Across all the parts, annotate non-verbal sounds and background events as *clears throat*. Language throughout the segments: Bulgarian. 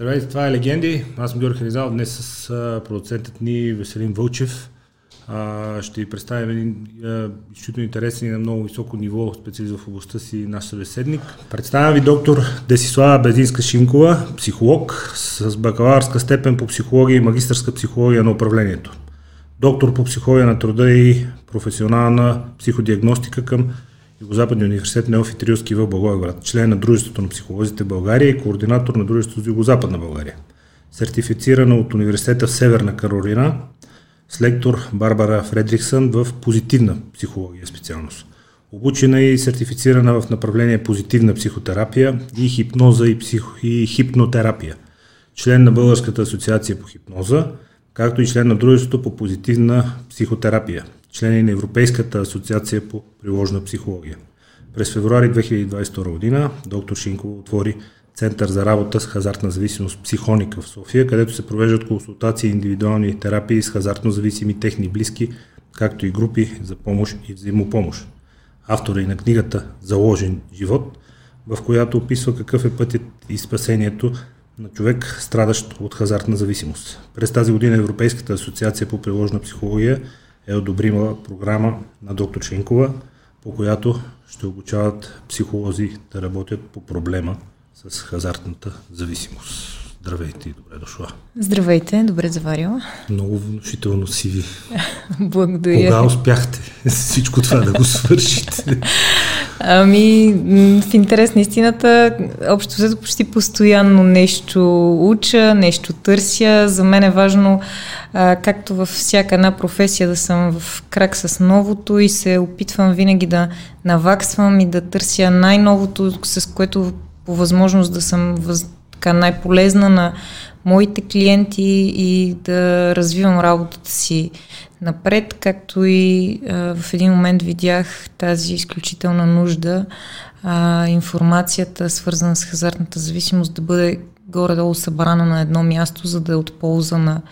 Здравейте, това е Легенди. Аз съм Георги Ханизал. Днес с продуцентът ни Веселин Вълчев ще ви представим един изключително интересен и на много високо ниво специалист в областта си наш събеседник. Представям ви доктор Десислава Безинска Шинкова, психолог с бакалавърска степен по психология и магистърска психология на управлението. Доктор по психология на труда и професионална психодиагностика към Югозападния университет Неофит Рилски в Благоевград, член на Дружеството на психолозите България и координатор на Дружеството за Югозападна България. Сертифицирана от университета в Северна Каролина с лектор Барбара Фредриксън в позитивна психология специалност. Обучена и сертифицирана в направление позитивна психотерапия и хипноза и, психо, и хипнотерапия. Член на Българската асоциация по хипноза, както и член на Дружеството по позитивна психотерапия – члени на Европейската асоциация по приложна психология. През февруари 2022 година доктор Шинкова отвори Център за работа с хазартна зависимост Психоника в София, където се провеждат консултации и индивидуални терапии с хазартно зависими техни близки, както и групи за помощ и взаимопомощ. Автора и на книгата Заложен живот, в която описва какъв е пътят и спасението на човек, страдащ от хазартна зависимост. През тази година Европейската асоциация по приложна психология е одобрила програма на доктор Шинкова, по която ще обучават психолози да работят по проблема с хазартната зависимост. Здравейте и добре дошла. Здравейте, добре заварила. Много внушително си ви. *laughs* Благодаря. Кога успяхте *laughs* всичко това да го свършите? *laughs* Ами, в интерес на истината, общо взето почти постоянно нещо уча, нещо търся. За мен е важно, а, както във всяка една професия, да съм в крак с новото и се опитвам винаги да наваксвам и да търся най-новото, с което по възможност да съм въз, така, най-полезна на моите клиенти и да развивам работата си напред, както и а, в един момент видях тази изключителна нужда а, информацията, свързана с хазартната зависимост, да бъде горе-долу събрана на едно място, за да е от полза на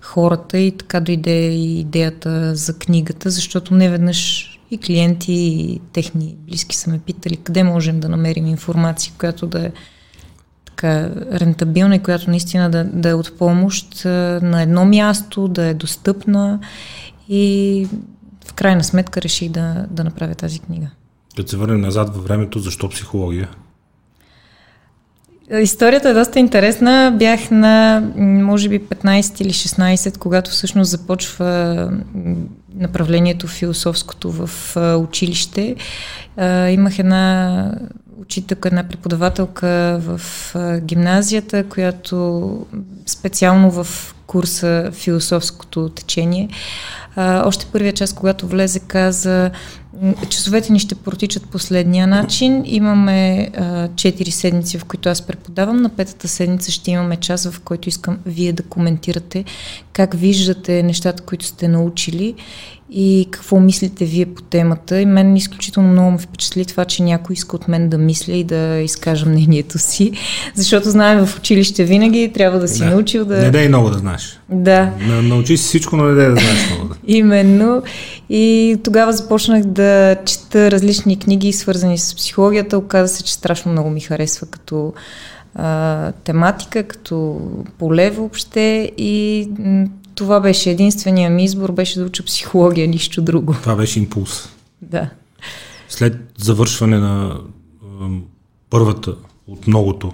хората и така дойде и идеята за книгата, защото не веднъж и клиенти, и техни близки са ме питали къде можем да намерим информация, която да е така рентабилна и която наистина да, да е от помощ на едно място, да е достъпна и в крайна сметка реших да, да направя тази книга. Като се върнем назад във времето, защо психология? Историята е доста интересна. Бях на, може би, 15 или 16, когато всъщност започва направлението философското в училище. Имах една учителка, една преподавателка в гимназията, която специално в курса философското течение, още първия час, когато влезе, каза часовете ни ще протичат последния начин. Имаме четири седмици, в които аз преподавам. На петата седмица ще имаме час, в който искам вие да коментирате как виждате нещата, които сте научили и какво мислите вие по темата. И мен изключително много ме впечатли това, че някой иска от мен да мисля и да изкажа мнението си, *laughs* защото знаем в училище винаги трябва да си да. научил да... Не дай много да знаеш. Да. На, научи си всичко, но не дай да знаеш много. Да. *laughs* Именно. И тогава започнах да чета различни книги, свързани с психологията. Оказа се, че страшно много ми харесва като а, тематика, като поле въобще и това беше единствения ми избор, беше да уча психология, нищо друго. Това беше импулс. Да. След завършване на първата от многото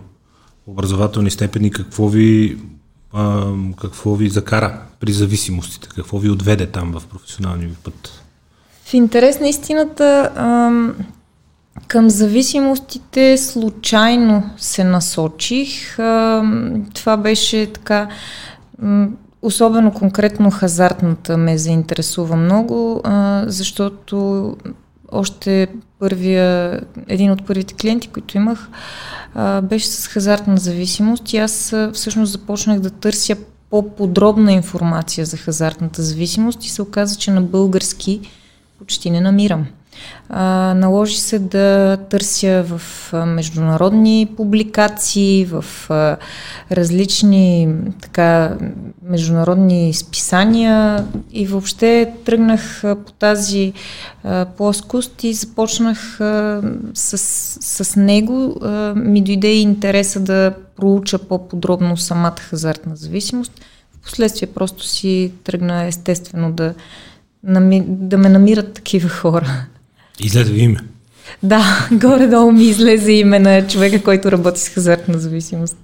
образователни степени, какво ви, а, какво ви закара при зависимостите? Какво ви отведе там в професионалния ви път? В интерес на истината, а, към зависимостите случайно се насочих. А, това беше така Особено конкретно хазартната ме заинтересува много, защото още първия, един от първите клиенти, които имах, беше с хазартна зависимост и аз всъщност започнах да търся по-подробна информация за хазартната зависимост и се оказа, че на български почти не намирам. А, наложи се да търся в международни публикации, в а, различни така, международни списания и въобще тръгнах а, по тази а, плоскост и започнах а, с, с него. А, ми дойде и интереса да проуча по-подробно самата хазартна зависимост. Впоследствие просто си тръгна естествено да, да ме намират такива *laughs* хора. Излезе име. Да, горе-долу ми излезе име на човека, който работи с хазартна зависимост.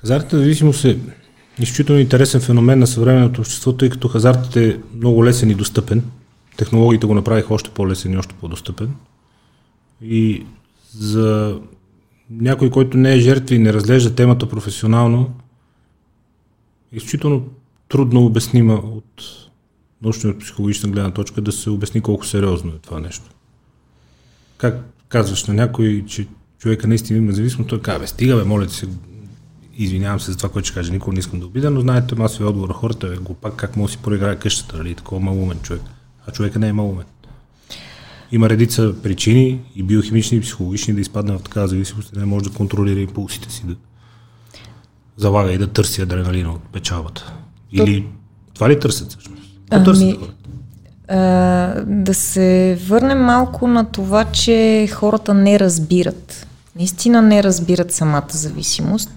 Хазартната зависимост е изключително интересен феномен на съвременното общество, тъй като хазартът е много лесен и достъпен. Технологиите го направиха още по-лесен и още по-достъпен. И за някой, който не е жертва и не разглежда темата професионално, е изключително трудно обяснима от научно и психологична гледна точка да се обясни колко сериозно е това нещо. Как казваш на някой, че човека наистина има зависимост, той казва, стига бе, моля ти се, извинявам се за това, което ще кажа, никога не искам да обида, но знаете, масови отговор на хората е глупак, как може да си проиграе къщата, нали, такова малумен човек. А човека не е малумен. Има редица причини и биохимични, и психологични да изпадне в такава зависимост, да не може да контролира импулсите си, да залага и да търси адреналина от печалбата. Или То... това ли търсят всъщност? Какво ами, А, да се върнем малко на това, че хората не разбират. Наистина не разбират самата зависимост.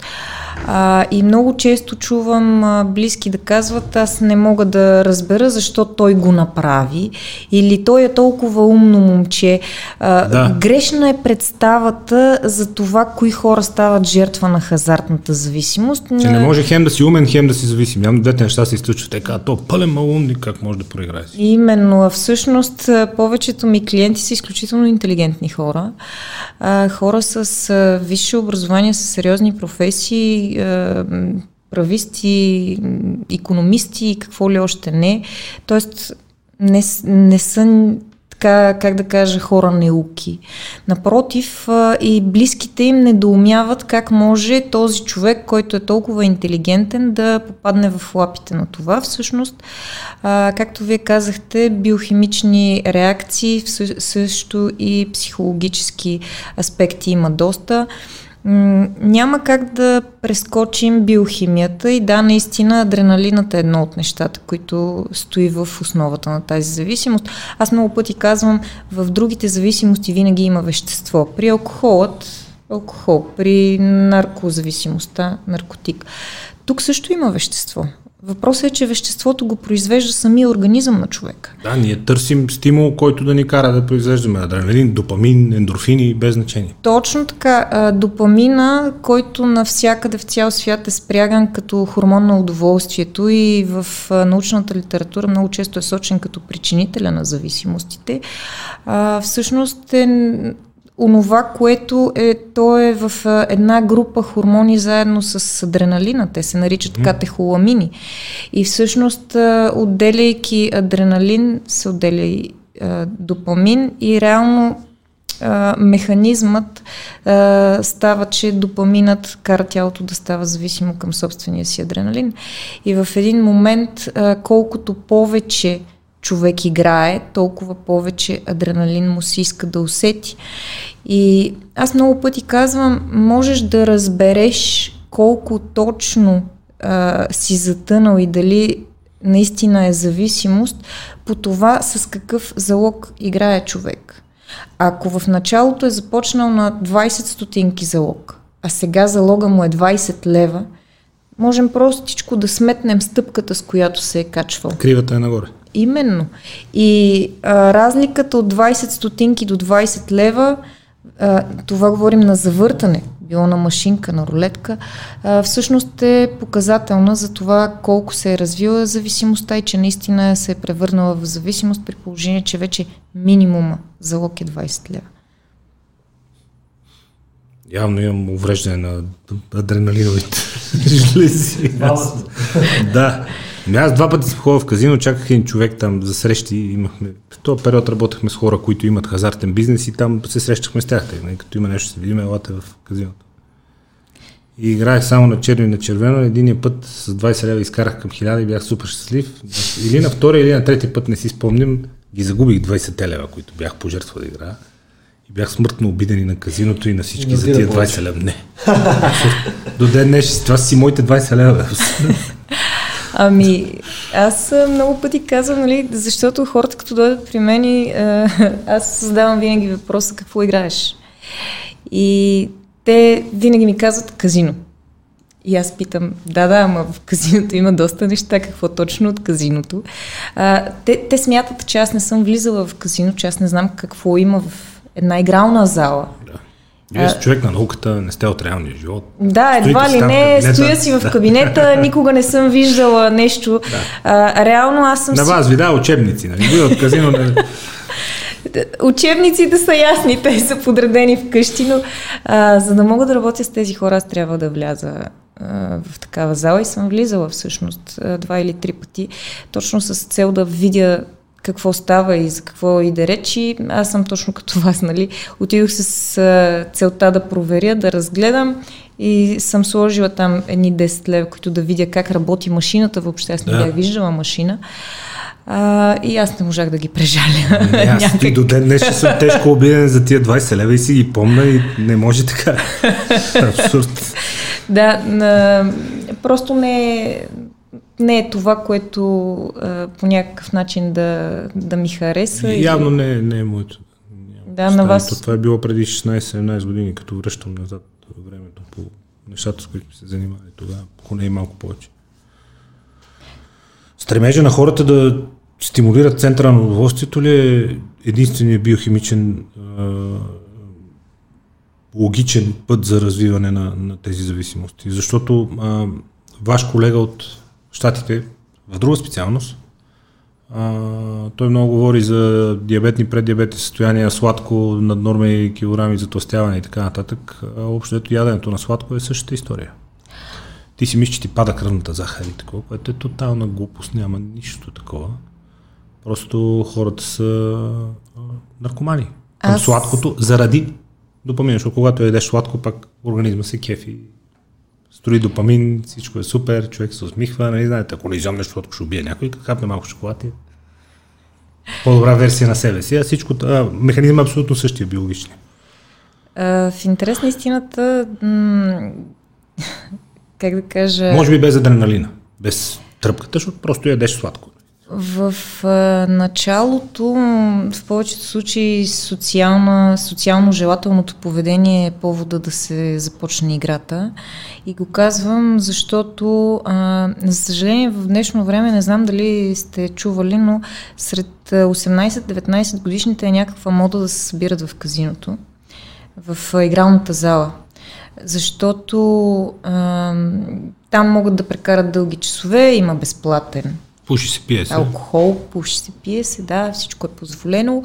А, и много често чувам а, близки да казват, аз не мога да разбера защо той го направи или той е толкова умно момче. А, да. Грешна е представата за това, кои хора стават жертва на хазартната зависимост. Че не може хем да си умен, хем да си зависим. Явно двете неща се изключват. Така, то пълен малумник, как може да проиграе? Именно, а всъщност повечето ми клиенти са изключително интелигентни хора. А, хора с а, висше образование, с сериозни професии, прависти, економисти и какво ли още не. Тоест, не, не са така, как да кажа, хора неуки. Напротив, и близките им недоумяват как може този човек, който е толкова интелигентен, да попадне в лапите на това. Всъщност, както вие казахте, биохимични реакции, също и психологически аспекти има доста няма как да прескочим биохимията и да, наистина адреналината е едно от нещата, които стои в основата на тази зависимост. Аз много пъти казвам, в другите зависимости винаги има вещество. При алкохолът, алкохол, при наркозависимостта, наркотик. Тук също има вещество. Въпросът е, че веществото го произвежда самия организъм на човека. Да, ние търсим стимул, който да ни кара да произвеждаме адреналин, допамин, ендорфини, без значение. Точно така. Допамина, който навсякъде в цял свят е спряган като хормон на удоволствието и в научната литература много често е сочен като причинителя на зависимостите, всъщност е онова, което е, то е в една група хормони заедно с адреналина. Те се наричат mm. катехоламини. И всъщност, отделяйки адреналин, се отделя и а, допамин и реално а, механизмът а, става, че допаминът кара тялото да става зависимо към собствения си адреналин. И в един момент, а, колкото повече човек играе, толкова повече адреналин му си иска да усети. И аз много пъти казвам, можеш да разбереш колко точно а, си затънал и дали наистина е зависимост по това с какъв залог играе човек. Ако в началото е започнал на 20 стотинки залог, а сега залога му е 20 лева, можем простичко да сметнем стъпката, с която се е качвал. Кривата е нагоре. Именно. И а, разликата от 20 стотинки до 20 лева, а, това говорим на завъртане, било на машинка, на рулетка, а, всъщност е показателна за това колко се е развила зависимостта и че наистина се е превърнала в зависимост при положение, че вече минимума залог е 20 лева. Явно имам увреждане на адреналиновите *laughs* жлези. да. Ами аз два пъти съм ходил в казино, чаках един човек там за срещи. Имахме, в този период работехме с хора, които имат хазартен бизнес и там се срещахме с тях. Тъй, като има нещо, се видим, елате в казиното. И играех само на черно и на червено. Единия път с 20 лева изкарах към 1000 и бях супер щастлив. Или на втория, или на третия път, не си спомням, ги загубих 20 лева, които бях пожертвал да играя. И бях смъртно обиден и на казиното и на всички за тия 20 лева. Не. До ден днес, това си моите 20 лева. Ами, аз много пъти казвам, нали, защото хората като дойдат при мен, *laughs* аз задавам винаги въпроса какво играеш. И те винаги ми казват казино. И аз питам, да, да, ама в казиното има доста неща, какво точно от казиното. А, те, те смятат, че аз не съм влизала в казино, че аз не знам какво има в една игрална зала. Да. Вие сте човек на науката, не сте от реалния живот. Да, едва ли не, стоя си в *laughs* кабинета, никога не съм виждала нещо. Да. А, реално аз съм На вас ви да учебници, нали? Вие от казино не... Учебниците са ясни, те са подредени вкъщи, но а, за да мога да работя с тези хора, аз трябва да вляза в такава зала и съм влизала всъщност два или три пъти, точно с цел да видя какво става и за какво и да речи. Аз съм точно като вас, нали? Отидох с а, целта да проверя, да разгледам и съм сложила там едни 10 лева, които да видя как работи машината. Въобще аз не да. бях виждала машина. А, и аз не можах да ги прежаля. Не, аз *laughs* Някак... до ден днес съм тежко обиден за тия 20 лева и си ги помня и не може така. *laughs* Абсурд. Да, на... просто не, не е това, което а, по някакъв начин да, да ми хареса. Явно не, не е моето. Да, на вас. Това е било преди 16-17 години, като връщам назад времето по нещата, с които се занимавали тогава, ако не и малко повече. Стремежа на хората да стимулират центъра на удоволствието ли е единственият биохимичен логичен път за развиване на, на тези зависимости? Защото а, ваш колега от Штатите, в друга специалност, а, той много говори за диабетни, преддиабетни състояния, сладко, наднорми килограми, затластяване и така нататък. А, общо ето яденето на сладко е същата история. Ти си мислиш, че ти пада кръвната захар и такова, което е тотална глупост, няма нищо такова. Просто хората са наркомани към Аз... сладкото заради допамин, защото когато ядеш сладко, пак организма се кефи строи допамин, всичко е супер, човек се усмихва, нали знаете, ако не изям нещо, защото ще убие някой, капне малко шоколад и по-добра версия на себе си, а всичко, а, механизъм е абсолютно същия биологични. в интерес на истината, м- *laughs* как да кажа... Може би без адреналина, без тръпката, защото просто ядеш сладко. В а, началото, в повечето случаи, социална, социално желателното поведение е повода да се започне играта. И го казвам, защото, а, за съжаление, в днешно време, не знам дали сте чували, но сред 18-19 годишните е някаква мода да се събират в казиното, в игралната зала. Защото а, там могат да прекарат дълги часове, има безплатен Пуши се, пие се. Алкохол, пуши се, пие се, да, всичко е позволено.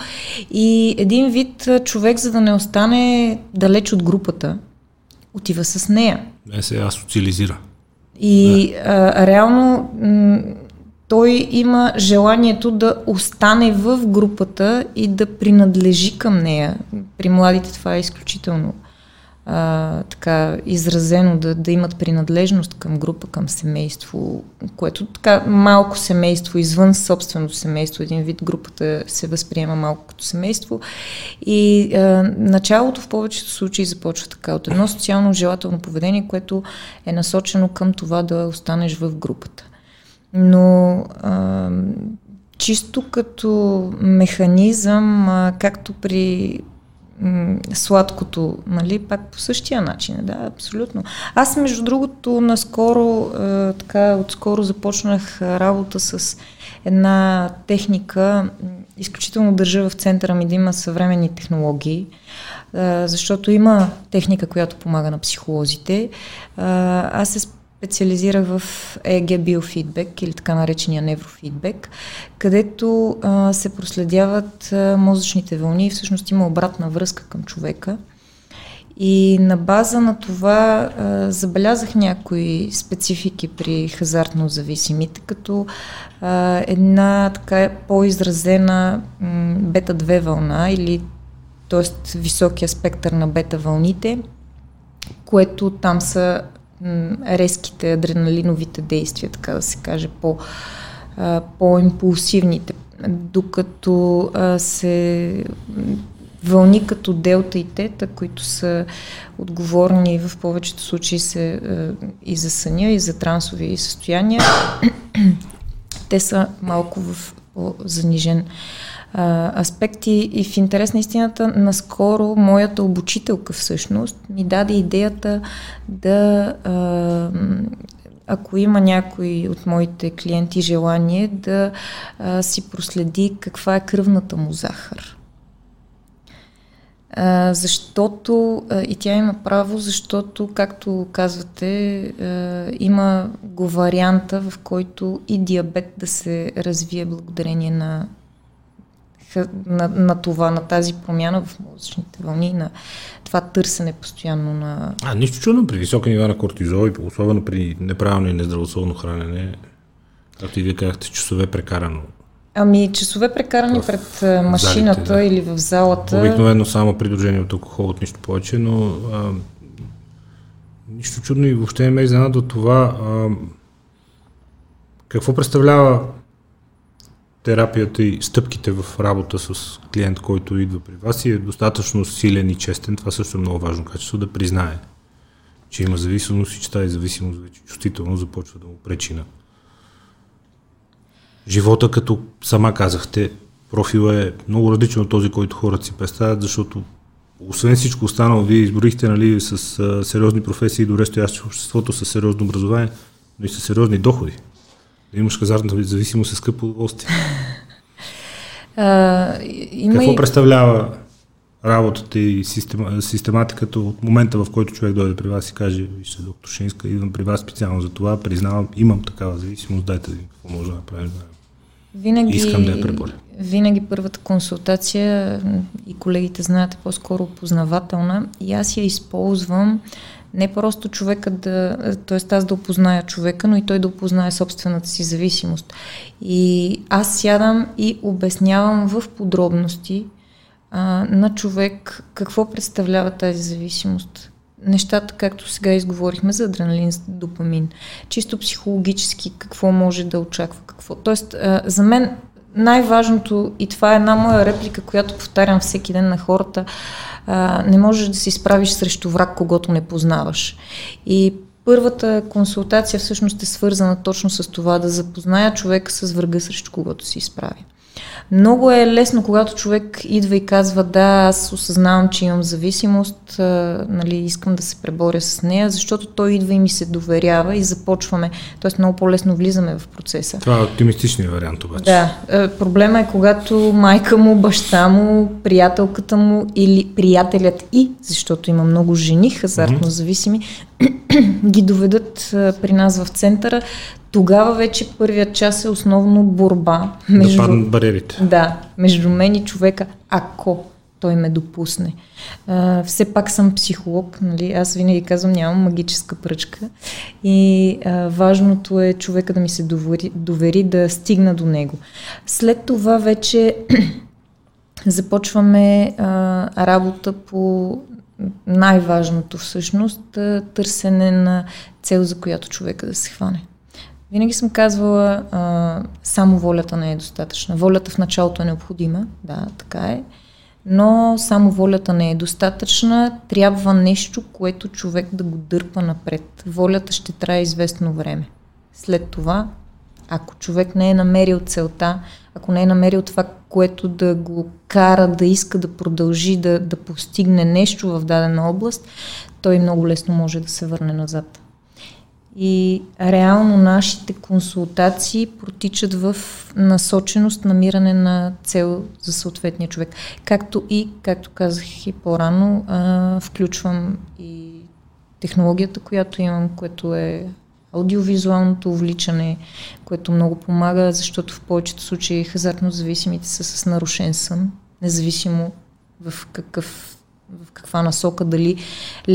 И един вид човек, за да не остане далеч от групата, отива с нея. Не се асоциализира. И да. а, реално м- той има желанието да остане в групата и да принадлежи към нея. При младите това е изключително а, така изразено да, да имат принадлежност към група, към семейство, което така малко семейство, извън собственото семейство, един вид групата се възприема малко като семейство. И а, началото в повечето случаи започва така от едно социално желателно поведение, което е насочено към това да останеш в групата. Но а, чисто като механизъм, а, както при сладкото, нали, пак по същия начин, да, абсолютно. Аз, между другото, наскоро, е, така, отскоро започнах работа с една техника, изключително държа в центъра ми да има съвременни технологии, е, защото има техника, която помага на психолозите. Е, аз се специализирах в EEG биофидбек или така наречения неврофидбек, където а, се проследяват а, мозъчните вълни и всъщност има обратна връзка към човека. И на база на това а, забелязах някои специфики при хазартно зависимите, като а, една така по-изразена м, бета-2 вълна или т.е. високия спектър на бета вълните, което там са резките адреналиновите действия, така да се каже, по, по-импулсивните, докато а, се вълни като делта и тета, които са отговорни в повечето случаи се, и за съня, и за трансови състояния, *clears throat* те са малко в по-занижен а, аспект и, и в интерес на истината, наскоро моята обучителка всъщност ми даде идеята да а, ако има някой от моите клиенти желание да а, си проследи каква е кръвната му захар. А, защото, а, и тя има право, защото, както казвате, а, има го варианта, в който и диабет да се развие благодарение на, на, на това, на тази промяна в мозъчните вълни, на това търсене постоянно на... А, нищо чудно при високи нива на кортизол и особено при неправилно и нездравословно хранене, както и вие казахте, часове прекарано Ами, часове прекарани в пред машината залите, да. или в залата. Обикновено само придружени от алкохол, от нищо повече, но а, нищо чудно и въобще не ме изненада това а, какво представлява терапията и стъпките в работа с клиент, който идва при вас и е достатъчно силен и честен. Това също е много важно качество, да признае, че има зависимост и че тази зависимост вече чувствително започва да му пречи на живота, като сама казахте, профила е много различен от този, който хората си представят, защото освен всичко останало, вие изборихте нали, с сериозни професии, добре стоящи в обществото, с сериозно образование, но и с сериозни доходи. Да имаш хазартна зависимост е скъпо удоволствие. *laughs* има Какво и... представлява работата и система, систематиката от момента, в който човек дойде при вас и каже, вижте, доктор Шинска, идвам при вас специално за това, признавам, имам такава зависимост, дайте да какво може да направим. Винаги, Искам да я преборя. Винаги първата консултация, и колегите знаете, по-скоро опознавателна, и аз я използвам не просто човека да, т.е. аз да опозная човека, но и той да опознае собствената си зависимост. И аз сядам и обяснявам в подробности а, на човек какво представлява тази зависимост. Нещата, както сега изговорихме за адреналин, за допамин, чисто психологически, какво може да очаква, какво. Тоест, а, за мен най-важното, и това е една моя реплика, която повтарям всеки ден на хората, а, не можеш да се изправиш срещу враг, когато не познаваш. И първата консултация всъщност е свързана точно с това да запозная човека с врага, срещу когото се изправи. Много е лесно, когато човек идва и казва, да, аз осъзнавам, че имам зависимост, а, нали, искам да се преборя с нея, защото той идва и ми се доверява и започваме, т.е. много по-лесно влизаме в процеса. Това е оптимистичният вариант обаче. Да, а, проблема е когато майка му, баща му, приятелката му или приятелят и, защото има много жени хазартно зависими, *clears throat* ги доведат а, при нас в центъра, тогава вече първият час е основно борба. Между, да паднат бариерите. Да, между мен и човека, ако той ме допусне. А, все пак съм психолог, нали? аз винаги казвам, нямам магическа пръчка и а, важното е човека да ми се довери, довери да стигна до него. След това вече *clears throat* започваме а, работа по най-важното всъщност, търсене на цел, за която човека да се хване. Винаги съм казвала, а, само волята не е достатъчна. Волята в началото е необходима, да, така е, но само волята не е достатъчна. Трябва нещо, което човек да го дърпа напред. Волята ще трае известно време. След това, ако човек не е намерил целта, ако не е намерил това, което да го кара да иска да продължи да, да постигне нещо в дадена област, той много лесно може да се върне назад. И реално нашите консултации протичат в насоченост, намиране на цел за съответния човек. Както и, както казах и по-рано, а, включвам и технологията, която имам, което е аудиовизуалното увличане, което много помага, защото в повечето случаи хазартно зависимите са с нарушен сън, независимо в, какъв, в каква насока, дали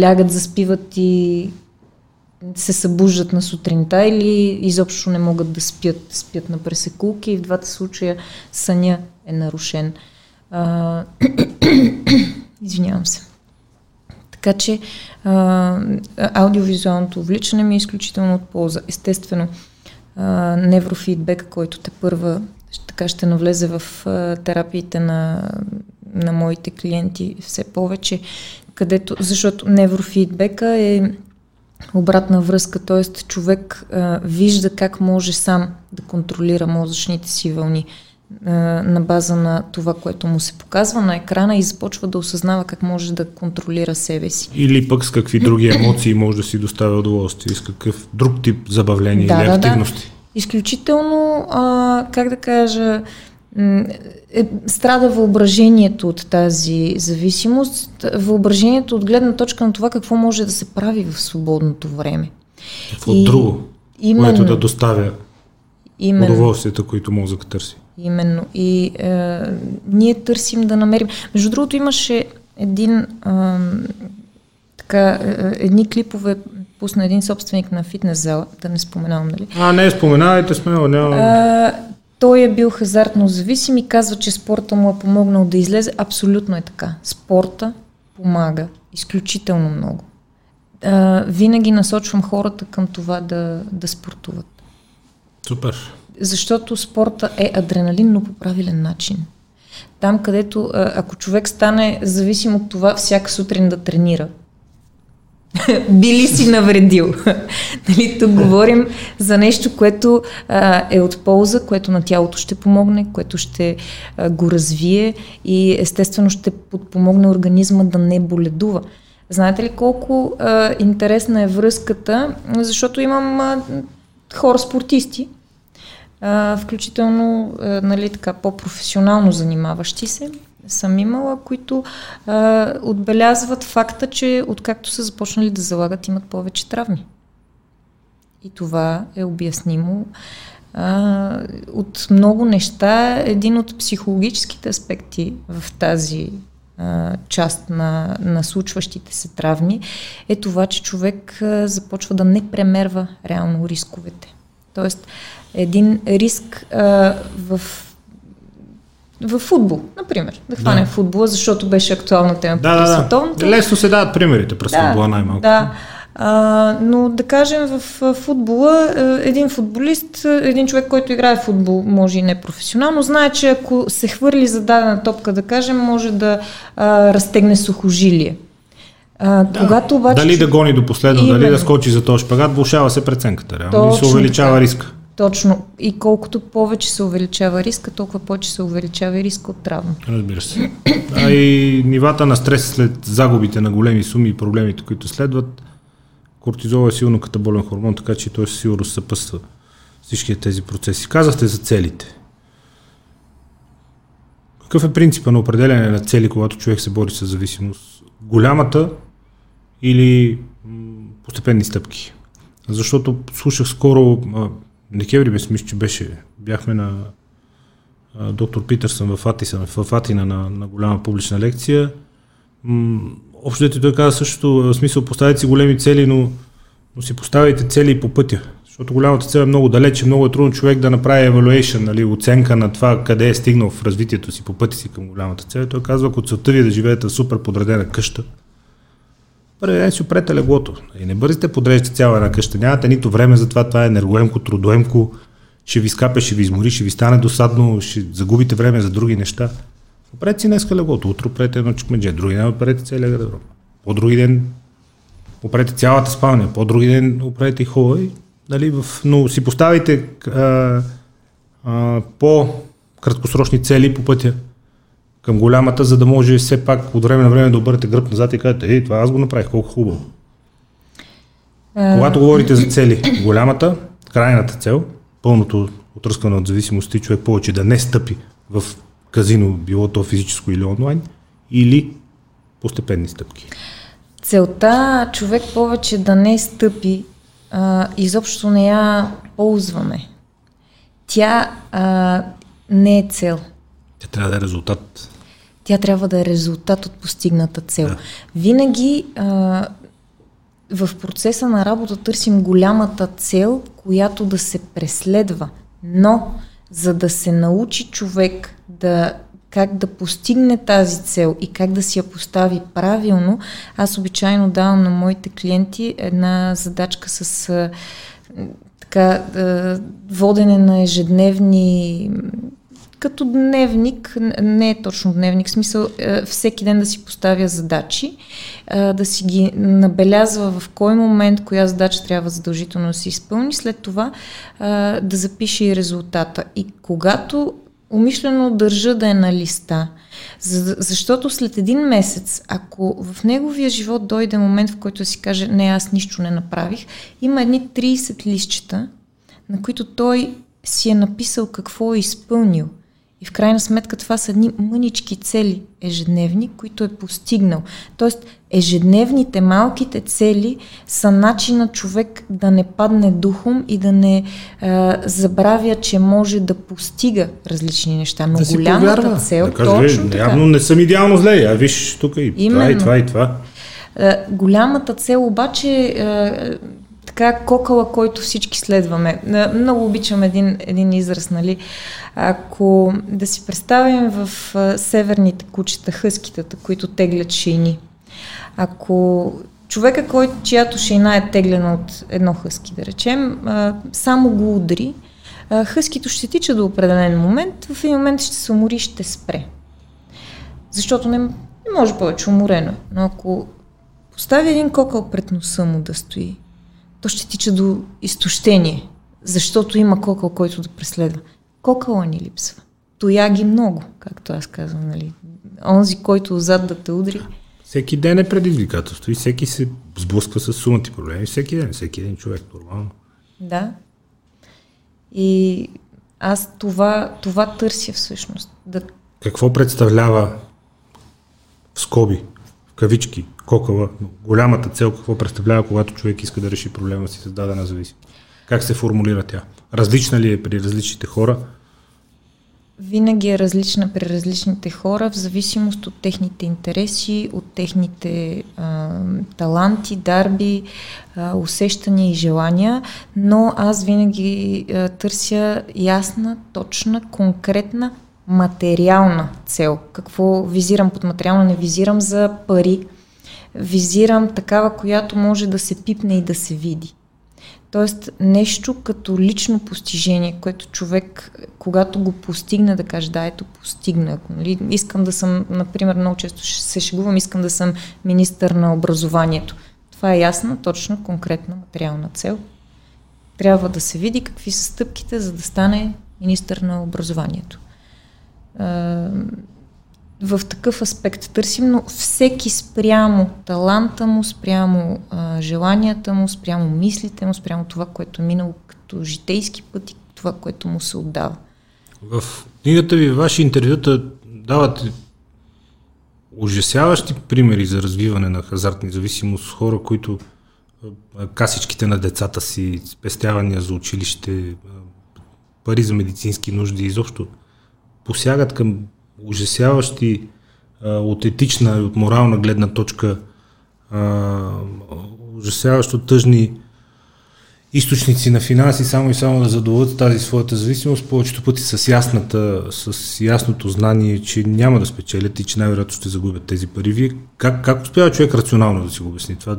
лягат, заспиват и се събуждат на сутринта или изобщо не могат да спят, спят на пресекулки и в двата случая съня е нарушен. А, *clears throat* извинявам се. Така че а, аудиовизуалното увличане ми е изключително от полза. Естествено, а, неврофидбек, който те първа така ще навлезе в а, терапиите на, на моите клиенти все повече, където, защото неврофидбека е обратна връзка, т.е. човек а, вижда как може сам да контролира мозъчните си вълни. на база на това, което му се показва на екрана и започва да осъзнава как може да контролира себе си. Или пък с какви други емоции може да си доставя удоволствие, с какъв друг тип забавление да, или да, активности. Да. Изключително, а, как да кажа, е, страда въображението от тази зависимост, въображението от гледна точка на това какво може да се прави в свободното време. Какво и, друго, именно, което да доставя именно, удоволствията, които мозък търси. Именно. И е, ние търсим да намерим. Между другото, имаше един е, така, е, едни клипове, пусна един собственик на фитнес зала, да не споменавам, нали? А, не, споменавайте сме, няма. Той е бил хазартно зависим и казва, че спорта му е помогнал да излезе. Абсолютно е така. Спорта помага изключително много. А, винаги насочвам хората към това да, да спортуват. Супер. Защото спорта е адреналин, но по правилен начин. Там, където, ако човек стане зависим от това всяка сутрин да тренира, *laughs* би ли си навредил? *laughs* нали, тук говорим за нещо, което а, е от полза, което на тялото ще помогне, което ще а, го развие и естествено ще подпомогне организма да не боледува. Знаете ли колко а, интересна е връзката? Защото имам а, хора спортисти, а, включително а, нали, така, по-професионално занимаващи се съм имала, които а, отбелязват факта, че откакто са започнали да залагат, имат повече травми. И това е обяснимо а, от много неща. Един от психологическите аспекти в тази част на, на случващите се травми е това, че човек започва да не премерва реално рисковете. Тоест, един риск а, в в футбол, например. Да хванем да. футбола, защото беше актуална тема да, да, световното. Да. Лесно се дават примерите през да, футбола най-малко. Да. А, но да кажем в футбола, един футболист, един човек, който играе в футбол, може и не професионално, знае, че ако се хвърли за дадена топка, да кажем, може да а, разтегне сухожилие. А, да. когато обаче... Дали да гони до последно, Именно. дали да скочи за този шпагат, влушава се преценката. Реално, и се увеличава риска. Точно. И колкото повече се увеличава риска, толкова повече се увеличава и риска от травма. Разбира се. А и нивата на стрес след загубите на големи суми и проблемите, които следват, кортизол е силно катаболен хормон, така че той сигурно съпъства всички тези процеси. Казахте за целите. Какъв е принципа на определяне на цели, когато човек се бори с зависимост? Голямата или постепенни стъпки? Защото слушах скоро декември мисля, че беше, бяхме на а, доктор Питърсън в, Атиса, в Атина на, на голяма публична лекция. М- общо дете той каза също, в смисъл поставяйте си големи цели, но, но си поставяйте цели по пътя. Защото голямата цел е много далече, много е трудно човек да направи evaluation, нали, оценка на това къде е стигнал в развитието си по пътя си към голямата цел. Той казва, ако целта ви е да живеете в супер подредена къща, Ден си опрете леглото. И не бързите подреждате цяла една къща. Нямате нито време за това. Това е енергоемко, трудоемко. Ще ви скапе, ще ви измори, ще ви стане досадно, ще загубите време за други неща. Опрете си днеска леглото. Утре опрете едно чекмедже. Други ден опрете целия гардероб. По-други ден опрете цялата спалня. По-други ден опрете и. И, нали, в, но си поставите а, а, по-краткосрочни цели по пътя към голямата, за да може все пак от време на време да обърнете гръб назад и кажете, ей, това аз го направих, колко хубаво. А... Когато говорите за цели, голямата, крайната цел, пълното отръскване от зависимости, човек повече да не стъпи в казино, било то физическо или онлайн, или постепенни стъпки. Целта човек повече да не стъпи, а, изобщо не я ползваме. Тя а, не е цел. Тя трябва да е резултат. Тя трябва да е резултат от постигната цел. Да. Винаги а, в процеса на работа търсим голямата цел, която да се преследва. Но, за да се научи човек да как да постигне тази цел и как да си я постави правилно, аз обичайно давам на моите клиенти една задачка с а, така, а, водене на ежедневни като дневник, не е точно дневник, смисъл е, всеки ден да си поставя задачи, е, да си ги набелязва в кой момент коя задача трябва задължително да се изпълни, след това е, да запише и резултата. И когато умишлено държа да е на листа. За, защото след един месец, ако в неговия живот дойде момент, в който си каже, не, аз нищо не направих, има едни 30 листчета, на които той си е написал какво е изпълнил. И в крайна сметка това са едни мънички цели ежедневни, които е постигнал. Тоест, ежедневните малките цели са начина човек да не падне духом и да не е, забравя, че може да постига различни неща. Но да голямата повярва. цел, да каже, точно така. Явно не съм идеално зле, а виж тук и Именно. това и това и това. Е, голямата цел обаче е, така кокала, който всички следваме. Много обичам един, един израз, нали? Ако да си представим в северните кучета, хъскитата, които теглят шейни. Ако човека, който, чиято шейна е теглена от едно хъски, да речем, само го удари, хъскито ще тича до определен момент, в един момент ще се умори ще спре. Защото не, не може повече, уморено е. Но ако постави един кокъл пред носа му да стои то ще тича до изтощение, защото има кокъл, който да преследва. Кокъла ни липсва. Тояги много, както аз казвам, нали. Онзи, който зад да те удри. Всеки ден е предизвикателство и всеки се сблъсква с сумати проблеми. Всеки ден, всеки ден човек, нормално. Да. И аз това, това търся всъщност. Да... Какво представлява в скоби, кавички, кокала, голямата цел, какво представлява, когато човек иска да реши проблема си с дадена зависимост? Как се формулира тя? Различна ли е при различните хора? Винаги е различна при различните хора, в зависимост от техните интереси, от техните а, таланти, дарби, а, усещания и желания, но аз винаги а, търся ясна, точна, конкретна, материална цел. Какво визирам под материално? Не визирам за пари, визирам такава, която може да се пипне и да се види. Тоест нещо като лично постижение, което човек, когато го постигне, да каже, да, ето постигна. Нали? Искам да съм, например, много често се шегувам, искам да съм министър на образованието. Това е ясна, точна, конкретна материална цел. Трябва да се види какви са стъпките, за да стане министър на образованието в такъв аспект търсим, но всеки спрямо таланта му, спрямо а, желанията му, спрямо мислите му, спрямо това, което е минало като житейски път и това, което му се отдава. В книгата ви, ваши интервюта давате ужасяващи примери за развиване на хазартни зависимост хора, които касичките на децата си, спестявания за училище, пари за медицински нужди, изобщо посягат към ужасяващи а, от етична и от морална гледна точка а, ужасяващо тъжни източници на финанси, само и само да задоволят тази своята зависимост, повечето пъти с, ясната, с ясното знание, че няма да спечелят и че най-вероятно ще загубят тези пари. Вие как, как успява човек рационално да си го обясни това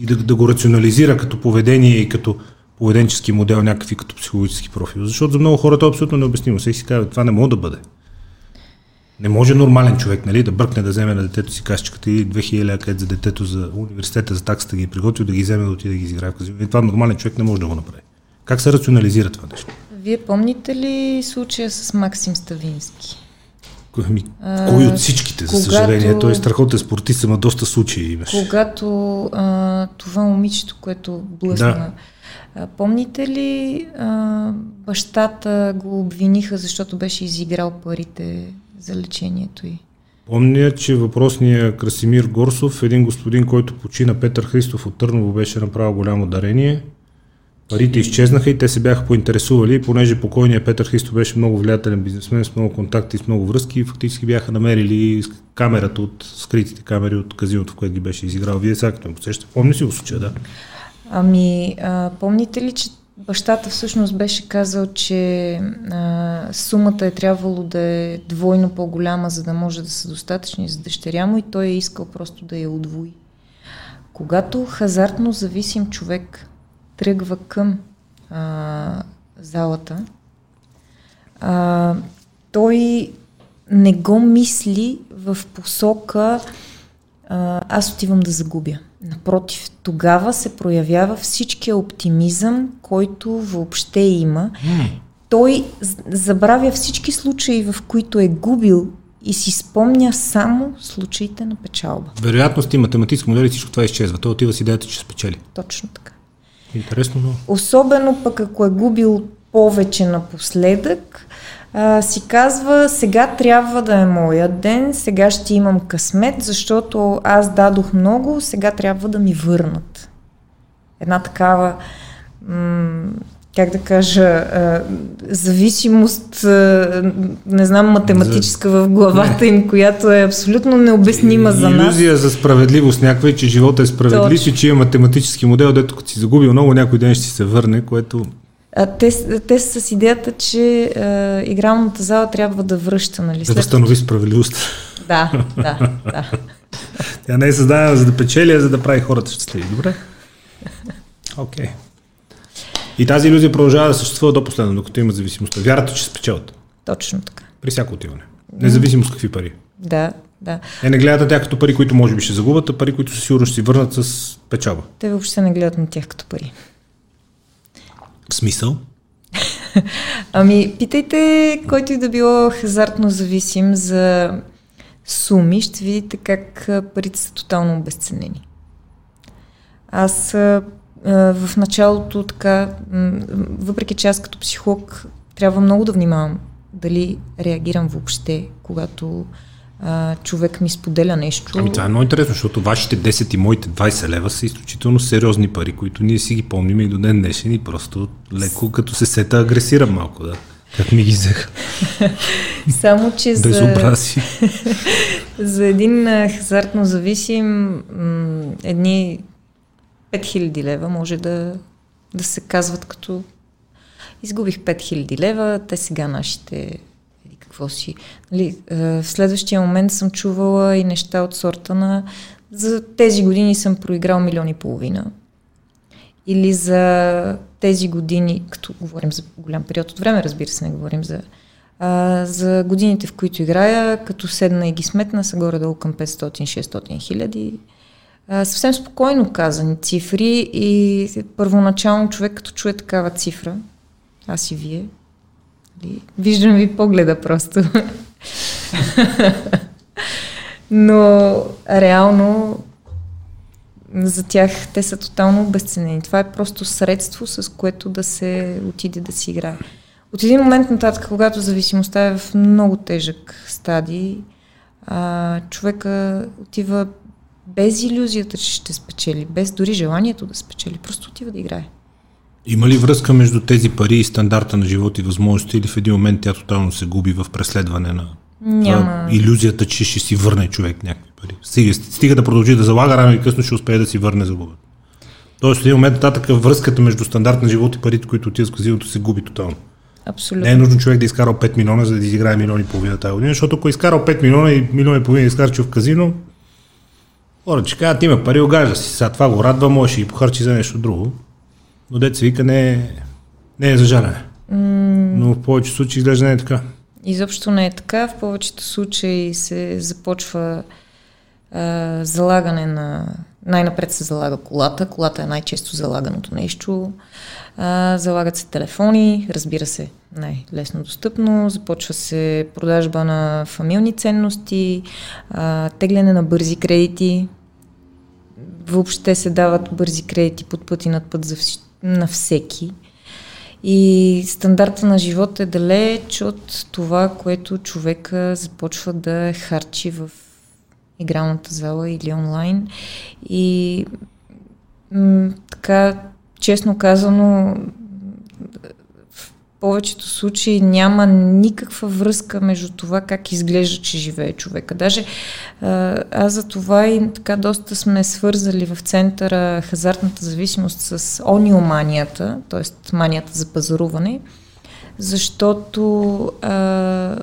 и да, да го рационализира като поведение и като поведенчески модел, някакви като психологически профил? Защото за много хората е абсолютно необяснимо. Всеки си казва, това не може да бъде. Не може нормален човек нали, да бръкне да вземе на детето си кашичката и 2000 лева за детето за университета, за таксата ги е приготвил, да ги вземе да отиде да ги изиграе в казино. И това нормален човек не може да го направи. Как се рационализира това нещо? Вие помните ли случая с Максим Ставински? Ами, кой от всичките, за когато, съжаление? Той е страхотен спортист, има доста случаи имаше. Когато а, това момичето, което блъсна, да. Помните ли а, бащата го обвиниха, защото беше изиграл парите за лечението й? Помня, че въпросният Красимир Горсов, един господин, който почина Петър Христов от Търново, беше направил голямо дарение. Парите изчезнаха и те се бяха поинтересували, понеже покойният Петър Христов беше много влиятелен бизнесмен, с много контакти, с много връзки и фактически бяха намерили камерата от скритите камери от казиното, в което ги беше изиграл. Вие сега като ме посещате, помни си го случая, да? Ами, а, помните ли, че Бащата всъщност беше казал, че а, сумата е трябвало да е двойно по-голяма, за да може да са достатъчни за дъщеря му и той е искал просто да я удвои. Когато хазартно зависим човек тръгва към а, залата, а, той не го мисли в посока а, аз отивам да загубя. Напротив, тогава се проявява всичкия оптимизъм, който въобще има. Mm. той забравя всички случаи, в които е губил и си спомня само случаите на печалба. Вероятност и математически модели всичко това изчезва. Той отива с идеята, че спечели. Точно така. Интересно, но... Особено пък ако е губил повече напоследък, а, си казва, сега трябва да е моя ден, сега ще имам късмет, защото аз дадох много, сега трябва да ми върнат. Една такава м- как да кажа, а, зависимост, а, не знам, математическа в главата им, която е абсолютно необяснима за нас. Иллюзия за справедливост някаква, че живота е справедлив Точно. и че има математически модел, дето като си загубил много, някой ден ще се върне, което... Те, те са с идеята, че а, игралната зала трябва да връща, нали? Да възстанови справедливост. Да, *laughs* да, да. Тя не е създадена за да печели, а за да прави хората щастливи. Добре? Окей. Okay. И тази иллюзия продължава да съществува до последно, докато има зависимостта. Вярата, че спечелят. Точно така. При всяко отиване. Независимо с какви пари. Да, да. Е, не гледат на тях като пари, които може би ще загубят, а пари, които със сигурно ще си върнат с печалба. Те въобще не гледат на тях като пари. В смисъл? ами, питайте, който и да било хазартно зависим за суми, ще видите как парите са тотално обесценени. Аз в началото така, въпреки че аз като психолог трябва много да внимавам дали реагирам въобще, когато а, човек ми споделя нещо. Ами това е много интересно, защото вашите 10 и моите 20 лева са изключително сериозни пари, които ние си ги помним и до ден днешен и просто леко като се сета агресирам малко, да. Как ми ги взеха? *laughs* Само, че за, *laughs* за един хазартно зависим едни 5000 лева може да, да се казват като изгубих 5000 лева, те сега нашите какво си. Нали, в следващия момент съм чувала и неща от сорта на за тези години съм проиграл милион и половина. Или за тези години, като говорим за голям период от време, разбира се, не говорим за а, за годините, в които играя, като седна и ги сметна, са горе-долу към 500-600 хиляди съвсем спокойно казани цифри и първоначално човек като чуе такава цифра, аз и вие, виждам ви погледа просто. Но реално за тях те са тотално обесценени. Това е просто средство, с което да се отиде да си играе. От един момент нататък, когато зависимостта е в много тежък стадий, а, човека отива без иллюзията, че ще спечели, без дори желанието да спечели, просто отива да играе. Има ли връзка между тези пари и стандарта на живот и възможности или в един момент тя тотално се губи в преследване на Няма. иллюзията, че ще си върне човек някакви пари? Стига, стига да продължи да залага, рано и късно ще успее да си върне загуба. Тоест в един момент нататък връзката между стандарт на живот и парите, които отиват в казиното, се губи тотално. Абсолютно. Не е нужно човек да изкара 5 милиона, за да изиграе милиони и половина тази година, защото ако изкарал 5 милиона и милиони и половина изкарчил в казино, Хора, че казват, има пари, огажда си. Сега това го радва, може ги похарчи за нещо друго. Но деца вика не е, не е за жарене. Mm. Но в повечето случаи изглежда не е така. Изобщо не е така. В повечето случаи се започва а, залагане на... Най-напред се залага колата. Колата е най-често залаганото нещо. А, залагат се телефони, разбира се, най-лесно достъпно. Започва се продажба на фамилни ценности, а, тегляне на бързи кредити, въобще се дават бързи кредити под път и над път за вс... на всеки. И стандарта на живота е далеч от това, което човека започва да харчи в игралната зала или онлайн. И м- така, честно казано, повечето случаи няма никаква връзка между това как изглежда, че живее човека. Даже аз за това и така доста сме свързали в центъра хазартната зависимост с ониоманията, т.е. манията за пазаруване, защото а,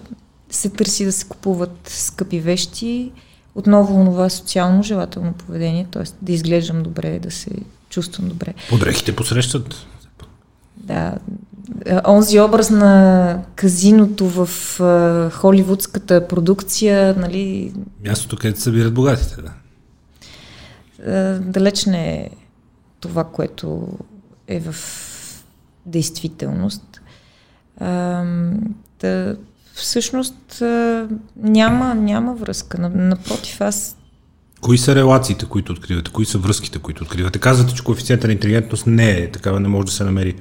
се търси да се купуват скъпи вещи, отново онова социално желателно поведение, т.е. да изглеждам добре, да се чувствам добре. Подрехите посрещат. Да, онзи образ на казиното в uh, холивудската продукция, нали... Мястото, където събират богатите, да. Uh, далеч не е това, което е в действителност. А, да, всъщност а, няма, няма връзка. Напротив, аз Кои са релациите, които откривате? Кои са връзките, които откривате? Казвате, че коефициентът на интелигентност не е такава, не може да се намери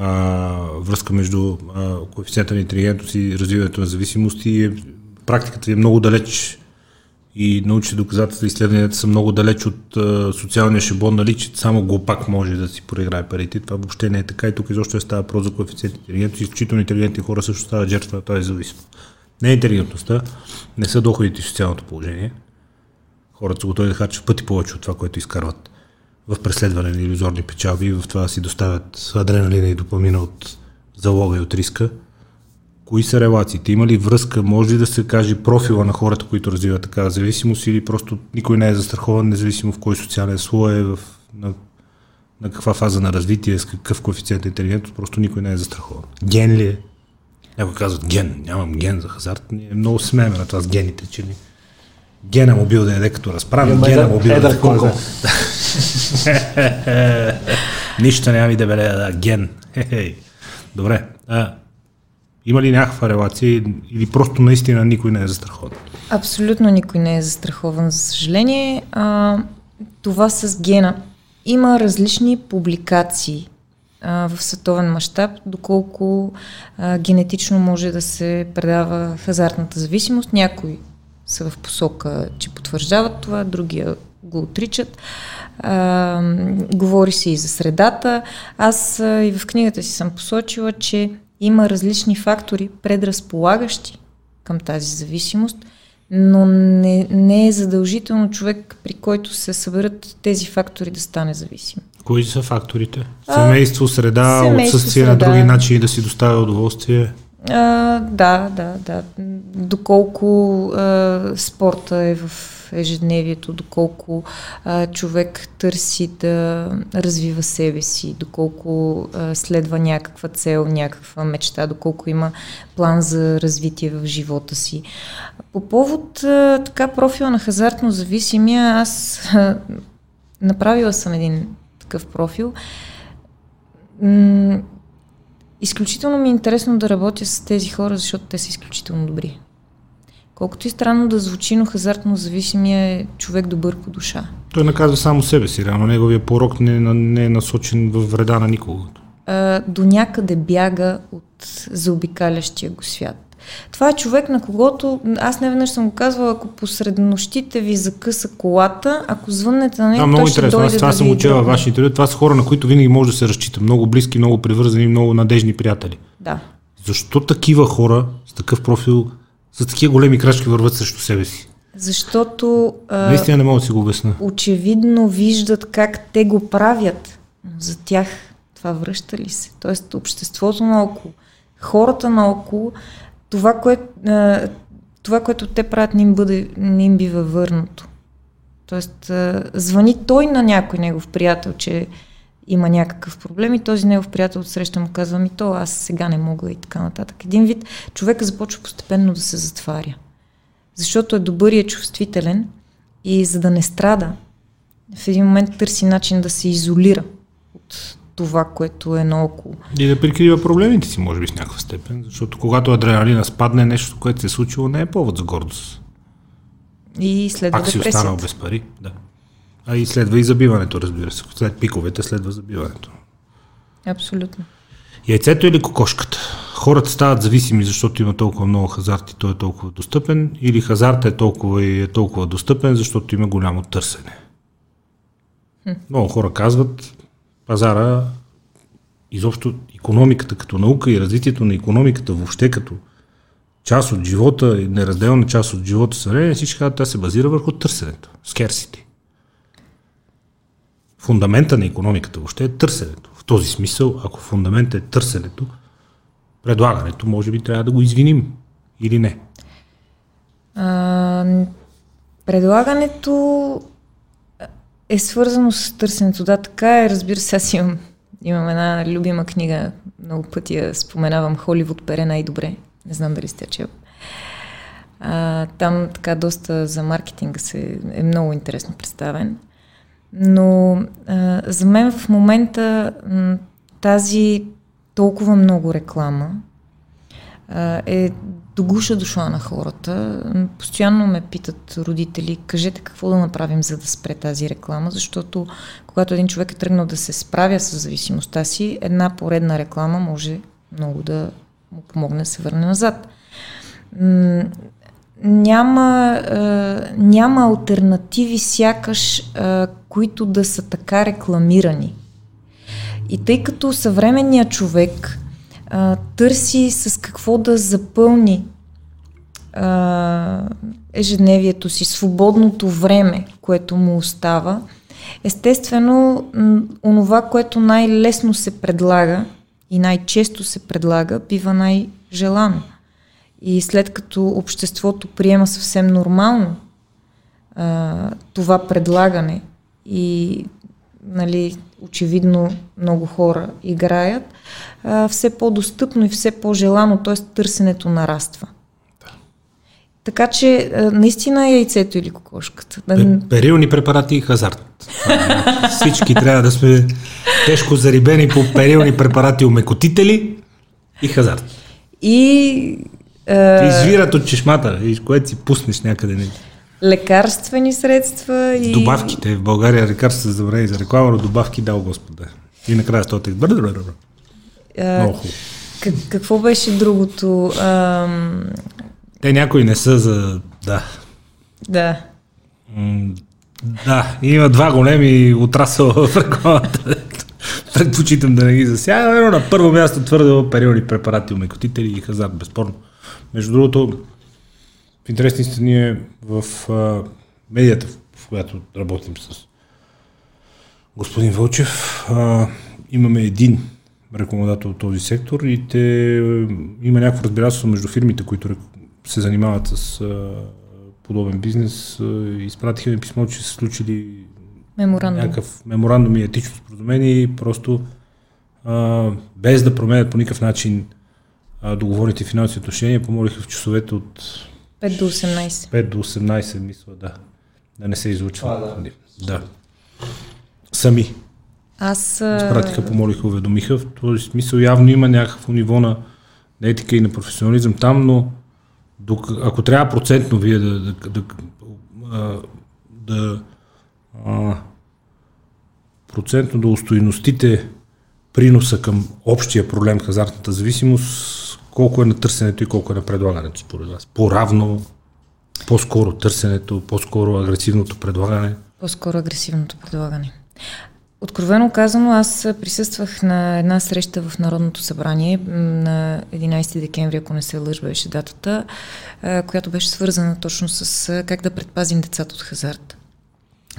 а, връзка между а, коефициента на интелигентност и развиването на зависимости. Е, практиката е много далеч и научни доказателства и изследванията са много далеч от а, социалния шибон, нали, че само глупак може да си проиграе парите. Това въобще не е така и тук изобщо е става про за коефициент интелигентност. Изключително интелигентни хора също стават жертва на тази зависимост. Не е интелигентността, не са доходите и социалното положение. Хората са готови да харчат пъти повече от това, което изкарват в преследване на иллюзорни печалби и в това си доставят адреналина и допамина от залога и от риска. Кои са релациите? Има ли връзка? Може ли да се каже профила на хората, които развиват такава зависимост или просто никой не е застрахован, независимо в кой социален слой е, в, на, на каква фаза на развитие, с какъв коефициент интелигентност, просто никой не е застрахован. Ген ли е? Някой казват ген, нямам ген за хазарт. Ние много смееме на това с гените, че ли Гена му бил да яде като разправен, Гена му бил да кукъл. *laughs* Нищо няма ми да белея, да, ген. Добре. А, има ли някаква релация или просто наистина никой не е застрахован? Абсолютно никой не е застрахован, за съжаление. А, това с гена. Има различни публикации а, в световен мащаб, доколко а, генетично може да се предава хазартната зависимост. Някои са в посока, че потвърждават това, другия го отричат. А, говори се и за средата. Аз а, и в книгата си съм посочила, че има различни фактори, предразполагащи към тази зависимост, но не, не е задължително човек, при който се съберат тези фактори да стане зависим. Кои са факторите? Семейство, среда, семейство, отсъствие среда. на други начини да си доставя удоволствие? А, да, да, да. Доколко а, спорта е в ежедневието, доколко а, човек търси да развива себе си, доколко а, следва някаква цел, някаква мечта, доколко има план за развитие в живота си. По повод а, така профила на хазартно зависимия, аз а, направила съм един такъв профил. М- Изключително ми е интересно да работя с тези хора, защото те са изключително добри. Колкото и странно да звучи, но хазартно зависимия е човек добър по душа. Той наказва само себе си, реално неговия порок не, не е насочен в вреда на никого. А, до някъде бяга от заобикалящия го свят. Това е човек, на когото, аз не веднъж съм го казвала, ако посред нощите ви закъса колата, ако звъннете на него, да, много той интересно. Аз това да съм учила във ваши интервю. Това са хора, на които винаги може да се разчита. Много близки, много привързани, много надежни приятели. Да. Защо такива хора с такъв профил, с такива големи крачки върват срещу себе си? Защото. Наистина не мога да си го обясня. Очевидно виждат как те го правят, но за тях това връща ли се? Тоест, обществото наоколо, хората наоколо това, кое, а, това, което те правят, не им, бъде, не им бива върнато. Тоест, звъни той на някой негов приятел, че има някакъв проблем и този негов приятел отсреща му казва ми то, аз сега не мога и така нататък. Един вид човека започва постепенно да се затваря. Защото е добър и е чувствителен и за да не страда, в един момент търси начин да се изолира от това, което е наоколо. И да прикрива проблемите си, може би, с някаква степен, защото когато адреналина спадне, нещо, което се е случило, не е повод за гордост. И следва Пак си останал без пари, да. А и следва и забиването, разбира се. След пиковете следва забиването. Абсолютно. Яйцето или кокошката? Хората стават зависими, защото има толкова много хазарт и той е толкова достъпен, или хазарта е толкова и е толкова достъпен, защото има голямо търсене. Хм. Много хора казват, пазара, изобщо економиката като наука и развитието на економиката въобще като част от живота, неразделна част от живота съвременен, всички казват, тя се базира върху търсенето, скерсити. Фундамента на економиката въобще е търсенето. В този смисъл, ако фундамент е търсенето, предлагането, може би трябва да го извиним или не? А, предлагането е свързано с търсенето. Да, така е. Разбира се, аз имам, имам една любима книга, много пъти я споменавам, Холивуд пере най-добре. Не знам дали сте чел. А, там така доста за маркетинга се е много интересно представен. Но а, за мен в момента тази толкова много реклама е до гуша дошла на хората. Постоянно ме питат родители, кажете какво да направим, за да спре тази реклама, защото когато един човек е тръгнал да се справя с зависимостта си, една поредна реклама може много да му помогне да се върне назад. Няма, няма альтернативи сякаш, които да са така рекламирани. И тъй като съвременният човек а, търси с какво да запълни ежедневието си, свободното време, което му остава, естествено, онова, което най-лесно се предлага и най-често се предлага, бива най-желано. И след като обществото приема съвсем нормално а, това предлагане и нали, очевидно много хора играят, а, все по-достъпно и все по-желано, т.е. търсенето нараства. Така че наистина е яйцето или кокошката. Перилни препарати и хазарт. Всички трябва да сме тежко зарибени по перилни препарати, умекотители и хазарт. И... Е... Извират от чешмата, което си пуснеш някъде. Не лекарствени средства и... Добавките. В България лекарства са забранени за реклама, но добавки дал Господа. И накрая сто текст. Много хубаво. Как, какво беше другото? Ам... Те някои не са за... Да. Да. М- да, има два големи отрасъла в рекламата. Предпочитам да не ги засягам. Но на първо място твърдо периодни препарати, умекотители и хазарт, безспорно. Между другото, в интересни сте ние в а, медията, в която работим с господин Вълчев, а, имаме един рекламодател от този сектор и те, има някакво разбирателство между фирмите, които се занимават с а, подобен бизнес. А, изпратиха ми писмо, че са случили меморандум. някакъв меморандум и етично споразумение и просто а, без да променят по никакъв начин а, договорите финансови отношения, помолиха в часовете от 5 до 18. 5 до 18, мисля, да. Да не се излучва. А, да. да. Сами. Аз... Изпратиха, помолиха, уведомиха. В този смисъл явно има някакво ниво на етика и на професионализъм там, но док, ако трябва процентно вие да, да, да, да, да процентно да устойностите приноса към общия проблем хазартната зависимост, колко е на търсенето и колко е на предлагането според вас? По-равно, по-скоро търсенето, по-скоро агресивното предлагане? По-скоро агресивното предлагане. Откровено казано, аз присъствах на една среща в Народното събрание на 11 декември, ако не се лъж беше датата, която беше свързана точно с как да предпазим децата от хазарт.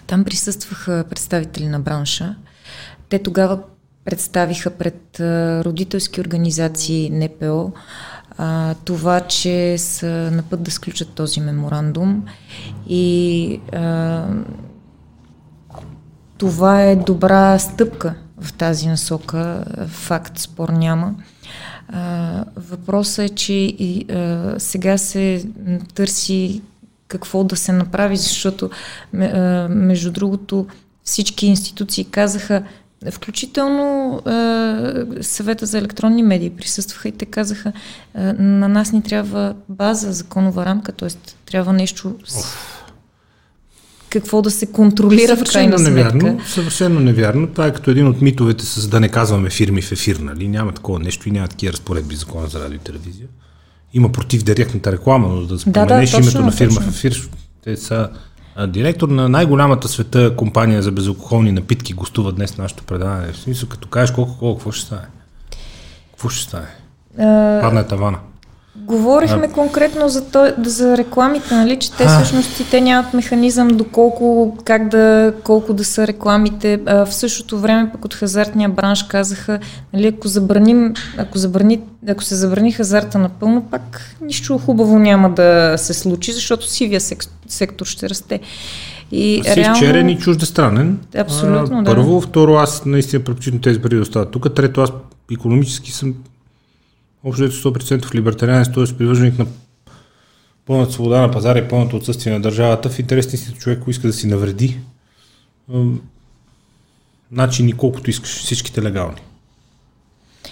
Там присъстваха представители на бранша. Те тогава представиха пред родителски организации НПО това, че са на път да сключат този меморандум и а, това е добра стъпка в тази насока. Факт, спор няма. Въпросът е, че и, а, сега се търси какво да се направи, защото а, между другото всички институции казаха, Включително е, съвета за електронни медии присъстваха и те казаха, е, на нас ни трябва база, законова рамка, т.е. трябва нещо с... какво да се контролира съвършено в крайна невярно, сметка. Съвършено невярно. Това е като един от митовете с да не казваме фирми в ефир, нали? Няма такова нещо и няма такива разпоредби закона за радио и телевизия. Има против директната реклама, но да споменеш да, да, точно, името на фирма точно. в ефир, те са Директор на най-голямата света компания за безалкохолни напитки гостува днес нашето предаване. В смисъл, като кажеш колко, колко, какво ще стане? Какво ще стане? Падна е тавана. Говорихме а... конкретно за, то, за рекламите, нали, че те всъщност и те нямат механизъм доколко, как да, колко да са рекламите. А, в същото време пък от хазартния бранш казаха, нали, ако, забраним, ако, забрани, ако се забрани хазарта напълно, пак нищо хубаво няма да се случи, защото сивия сектор ще расте. И си реално... черен и чуждестранен. Абсолютно, а, да. Първо, второ, аз наистина предпочитам тези пари да остават тук. Трето, аз економически съм общо 100% в либертарианец, т.е. привърженик на пълната свобода на пазара и пълното отсъствие на държавата, в интересни си човек, който иска да си навреди, начини колкото искаш, всичките легални.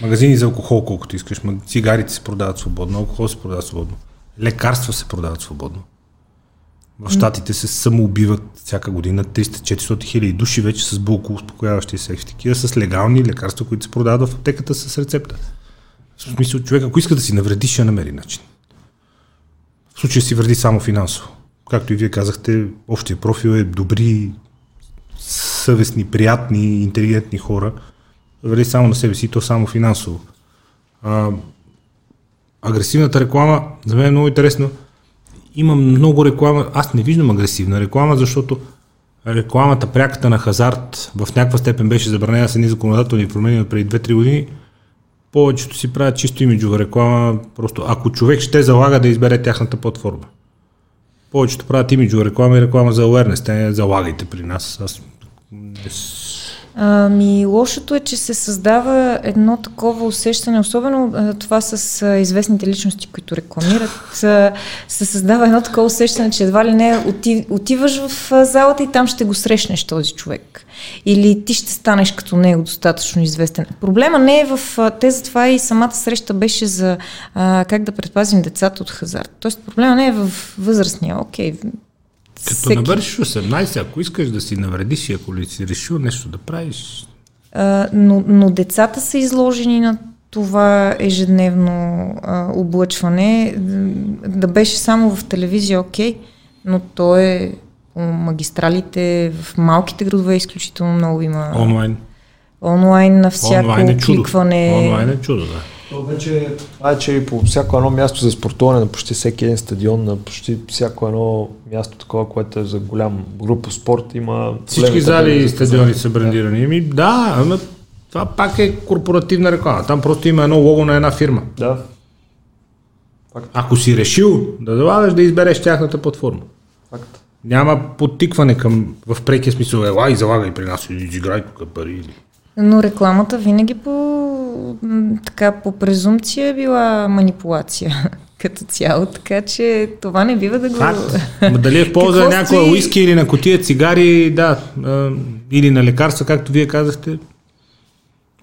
Магазини за алкохол, колкото искаш. Цигарите се продават свободно, алкохол се продава свободно. Лекарства се продават свободно. В Штатите се самоубиват всяка година 300-400 хиляди души вече с булко успокояващи се такива с легални лекарства, които се продават в аптеката с рецепта. В смисъл, човек, ако иска да си навреди, ще намери начин. В случая си вреди само финансово. Както и вие казахте, общия профил е добри, съвестни, приятни, интелигентни хора. Вреди само на себе си, то само финансово. А, агресивната реклама, за мен е много интересно. Има много реклама. Аз не виждам агресивна реклама, защото рекламата, пряката на хазарт в някаква степен беше забранена с едни законодателни промени преди 2-3 години. Повечето си правят чисто имиджова реклама, просто ако човек ще залага да избере тяхната платформа. Повечето правят имиджова реклама и реклама за awareness. Те не залагайте при нас. Аз не Ами, лошото е, че се създава едно такова усещане, особено това с известните личности, които рекламират, се създава едно такова усещане, че едва ли не отив, отиваш в залата и там ще го срещнеш този човек. Или ти ще станеш като него достатъчно известен. Проблема не е в... Те затова и самата среща беше за как да предпазим децата от хазарт. Тоест проблема не е в възрастния. Окей, като всеки... набършиш 18, ако искаш да си навредиш и ако ли си решил нещо да правиш. А, но, но децата са изложени на това ежедневно а, облъчване. Да беше само в телевизия, окей, но то е по магистралите, в малките градове изключително много има. Онлайн. Онлайн на всяко Онлайн е кликване. Онлайн е чудо, да. То вече, това е, че и по всяко едно място за спортуване, на почти всеки един стадион, на почти всяко едно място такова, което е за голям група спорт, има... Всички зали и стадиони са брендирани. Ами, да, ама това пак е корпоративна реклама. Там просто има едно лого на една фирма. Да. Факт. Ако си решил да залагаш, да избереш тяхната платформа. Факт. Няма подтикване към, в прекия смисъл, ела и залагай при нас, и играй тук пари. Или... Но рекламата винаги по, така, по презумпция е била манипулация *laughs* като цяло, така че това не бива да го... *laughs* Ма дали е в полза на някоя стои... уиски или на котия цигари, да, или на лекарства, както вие казахте.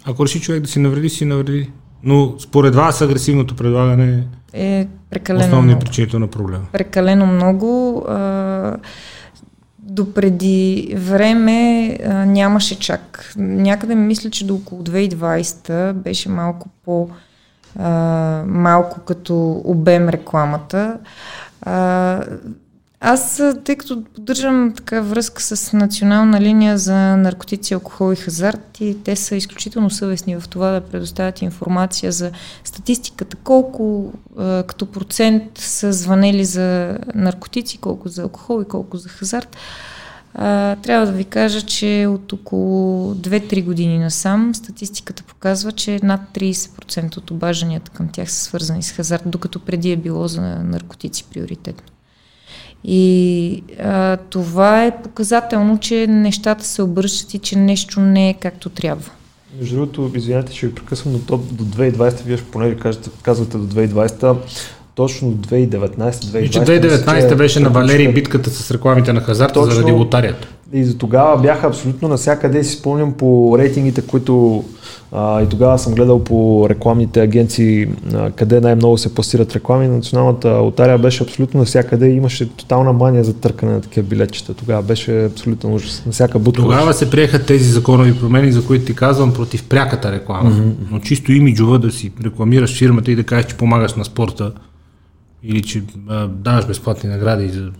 Ако реши човек да си навреди, си навреди. Но според вас агресивното предлагане е прекалено основният причинител на проблема. Прекалено много. А, допреди време а, нямаше чак. Някъде мисля, че до около 2020 беше малко по а, малко като обем рекламата. А, аз, тъй като поддържам така връзка с национална линия за наркотици, алкохол и хазарт и те са изключително съвестни в това да предоставят информация за статистиката, колко като процент са звънели за наркотици, колко за алкохол и колко за хазарт. Трябва да ви кажа, че от около 2-3 години насам статистиката показва, че над 30% от обажданията към тях са свързани с хазарт, докато преди е било за наркотици приоритетно. И а, това е показателно, че нещата се обръщат и че нещо не е както трябва. Между другото, извинявайте, ще ви прекъсвам, но то до 2020, вие поне кажете, казвате до 2020, точно 2019-2020. И че 2019 беше на Валерий битката с рекламите на хазарта точно, заради лотарията. И за тогава бяха абсолютно навсякъде, си спомням по рейтингите, които а, и тогава съм гледал по рекламните агенции, а, къде най-много се пласират реклами. Националната лотария беше абсолютно навсякъде. Имаше тотална мания за търкане на такива билетчета. Тогава беше абсолютно ужас. На всяка бутка. Тогава се приеха тези законови промени, за които ти казвам, против пряката реклама. Mm-hmm. Но чисто имиджова да си рекламираш фирмата и да кажеш, че помагаш на спорта или че а, даваш безплатни награди за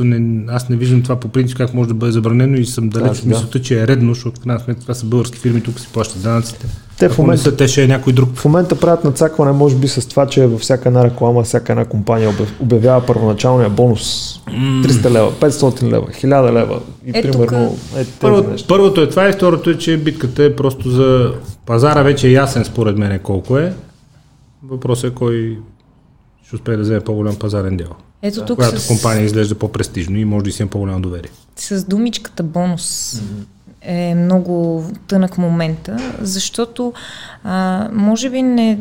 не, аз не виждам това по принцип как може да бъде забранено и съм далеч от мисълта, че е редно, защото в крайна сметка това са български фирми, тук си плащат данъците. Те в момента, са, те ще е някой друг. В момента правят нацакване, може би с това, че във всяка една реклама, всяка една компания обявява първоначалния бонус 300 лева, 500 лева, 1000 лева и е, примерно е, Първо, неща. Първото е това и второто е, че битката е просто за пазара вече е ясен според мен колко е. Въпросът е кой ще успее да вземе по-голям пазарен дял. Ето тук с... компания изглежда по-престижно и може да си има по-голямо доверие. С думичката бонус. е много тънък момента, защото а, може би не,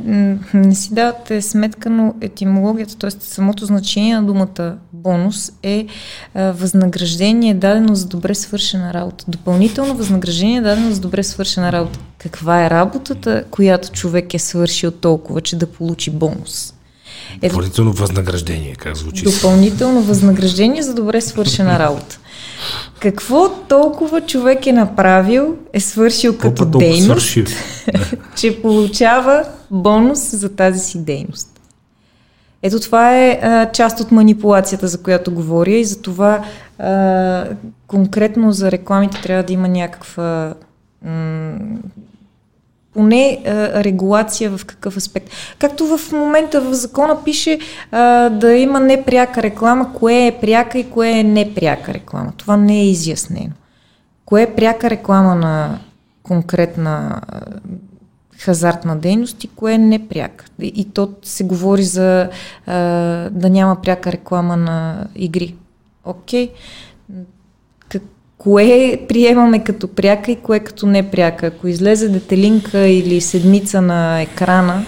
не си давате сметка, но етимологията, т.е. самото значение на думата бонус е а, възнаграждение дадено за добре свършена работа. Допълнително възнаграждение дадено за добре свършена работа. Каква е работата, която човек е свършил толкова, че да получи бонус? Допълнително възнаграждение, как звучи? Допълнително възнаграждение за добре свършена работа. Какво толкова човек е направил, е свършил Какво като дейност, свършил? *laughs* че получава бонус за тази си дейност? Ето това е а, част от манипулацията, за която говоря и за това а, конкретно за рекламите трябва да има някаква м- поне а, регулация в какъв аспект. Както в момента в закона пише а, да има непряка реклама, кое е пряка и кое е непряка реклама. Това не е изяснено. Кое е пряка реклама на конкретна а, хазартна дейност и кое е непряка. И, и то се говори за а, да няма пряка реклама на игри. Окей. Okay кое приемаме като пряка и кое като непряка. Ако излезе детелинка или седмица на екрана,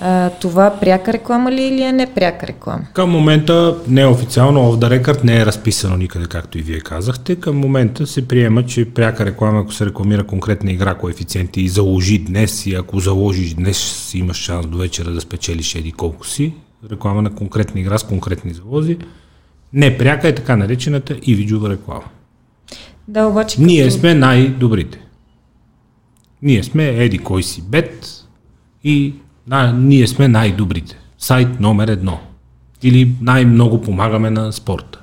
а, това пряка реклама ли или е непряка реклама? Към момента не е off the record не е разписано никъде, както и вие казахте. Към момента се приема, че пряка реклама, ако се рекламира конкретна игра, коефициенти и заложи днес и ако заложиш днес, имаш шанс до вечера да спечелиш еди колко си. Реклама на конкретна игра с конкретни залози. Не пряка е така наречената и видеова реклама. Да, обаче. Ние като... сме най-добрите. Ние сме еди кой си бет и на, ние сме най-добрите. Сайт номер едно. Или най-много помагаме на спорта.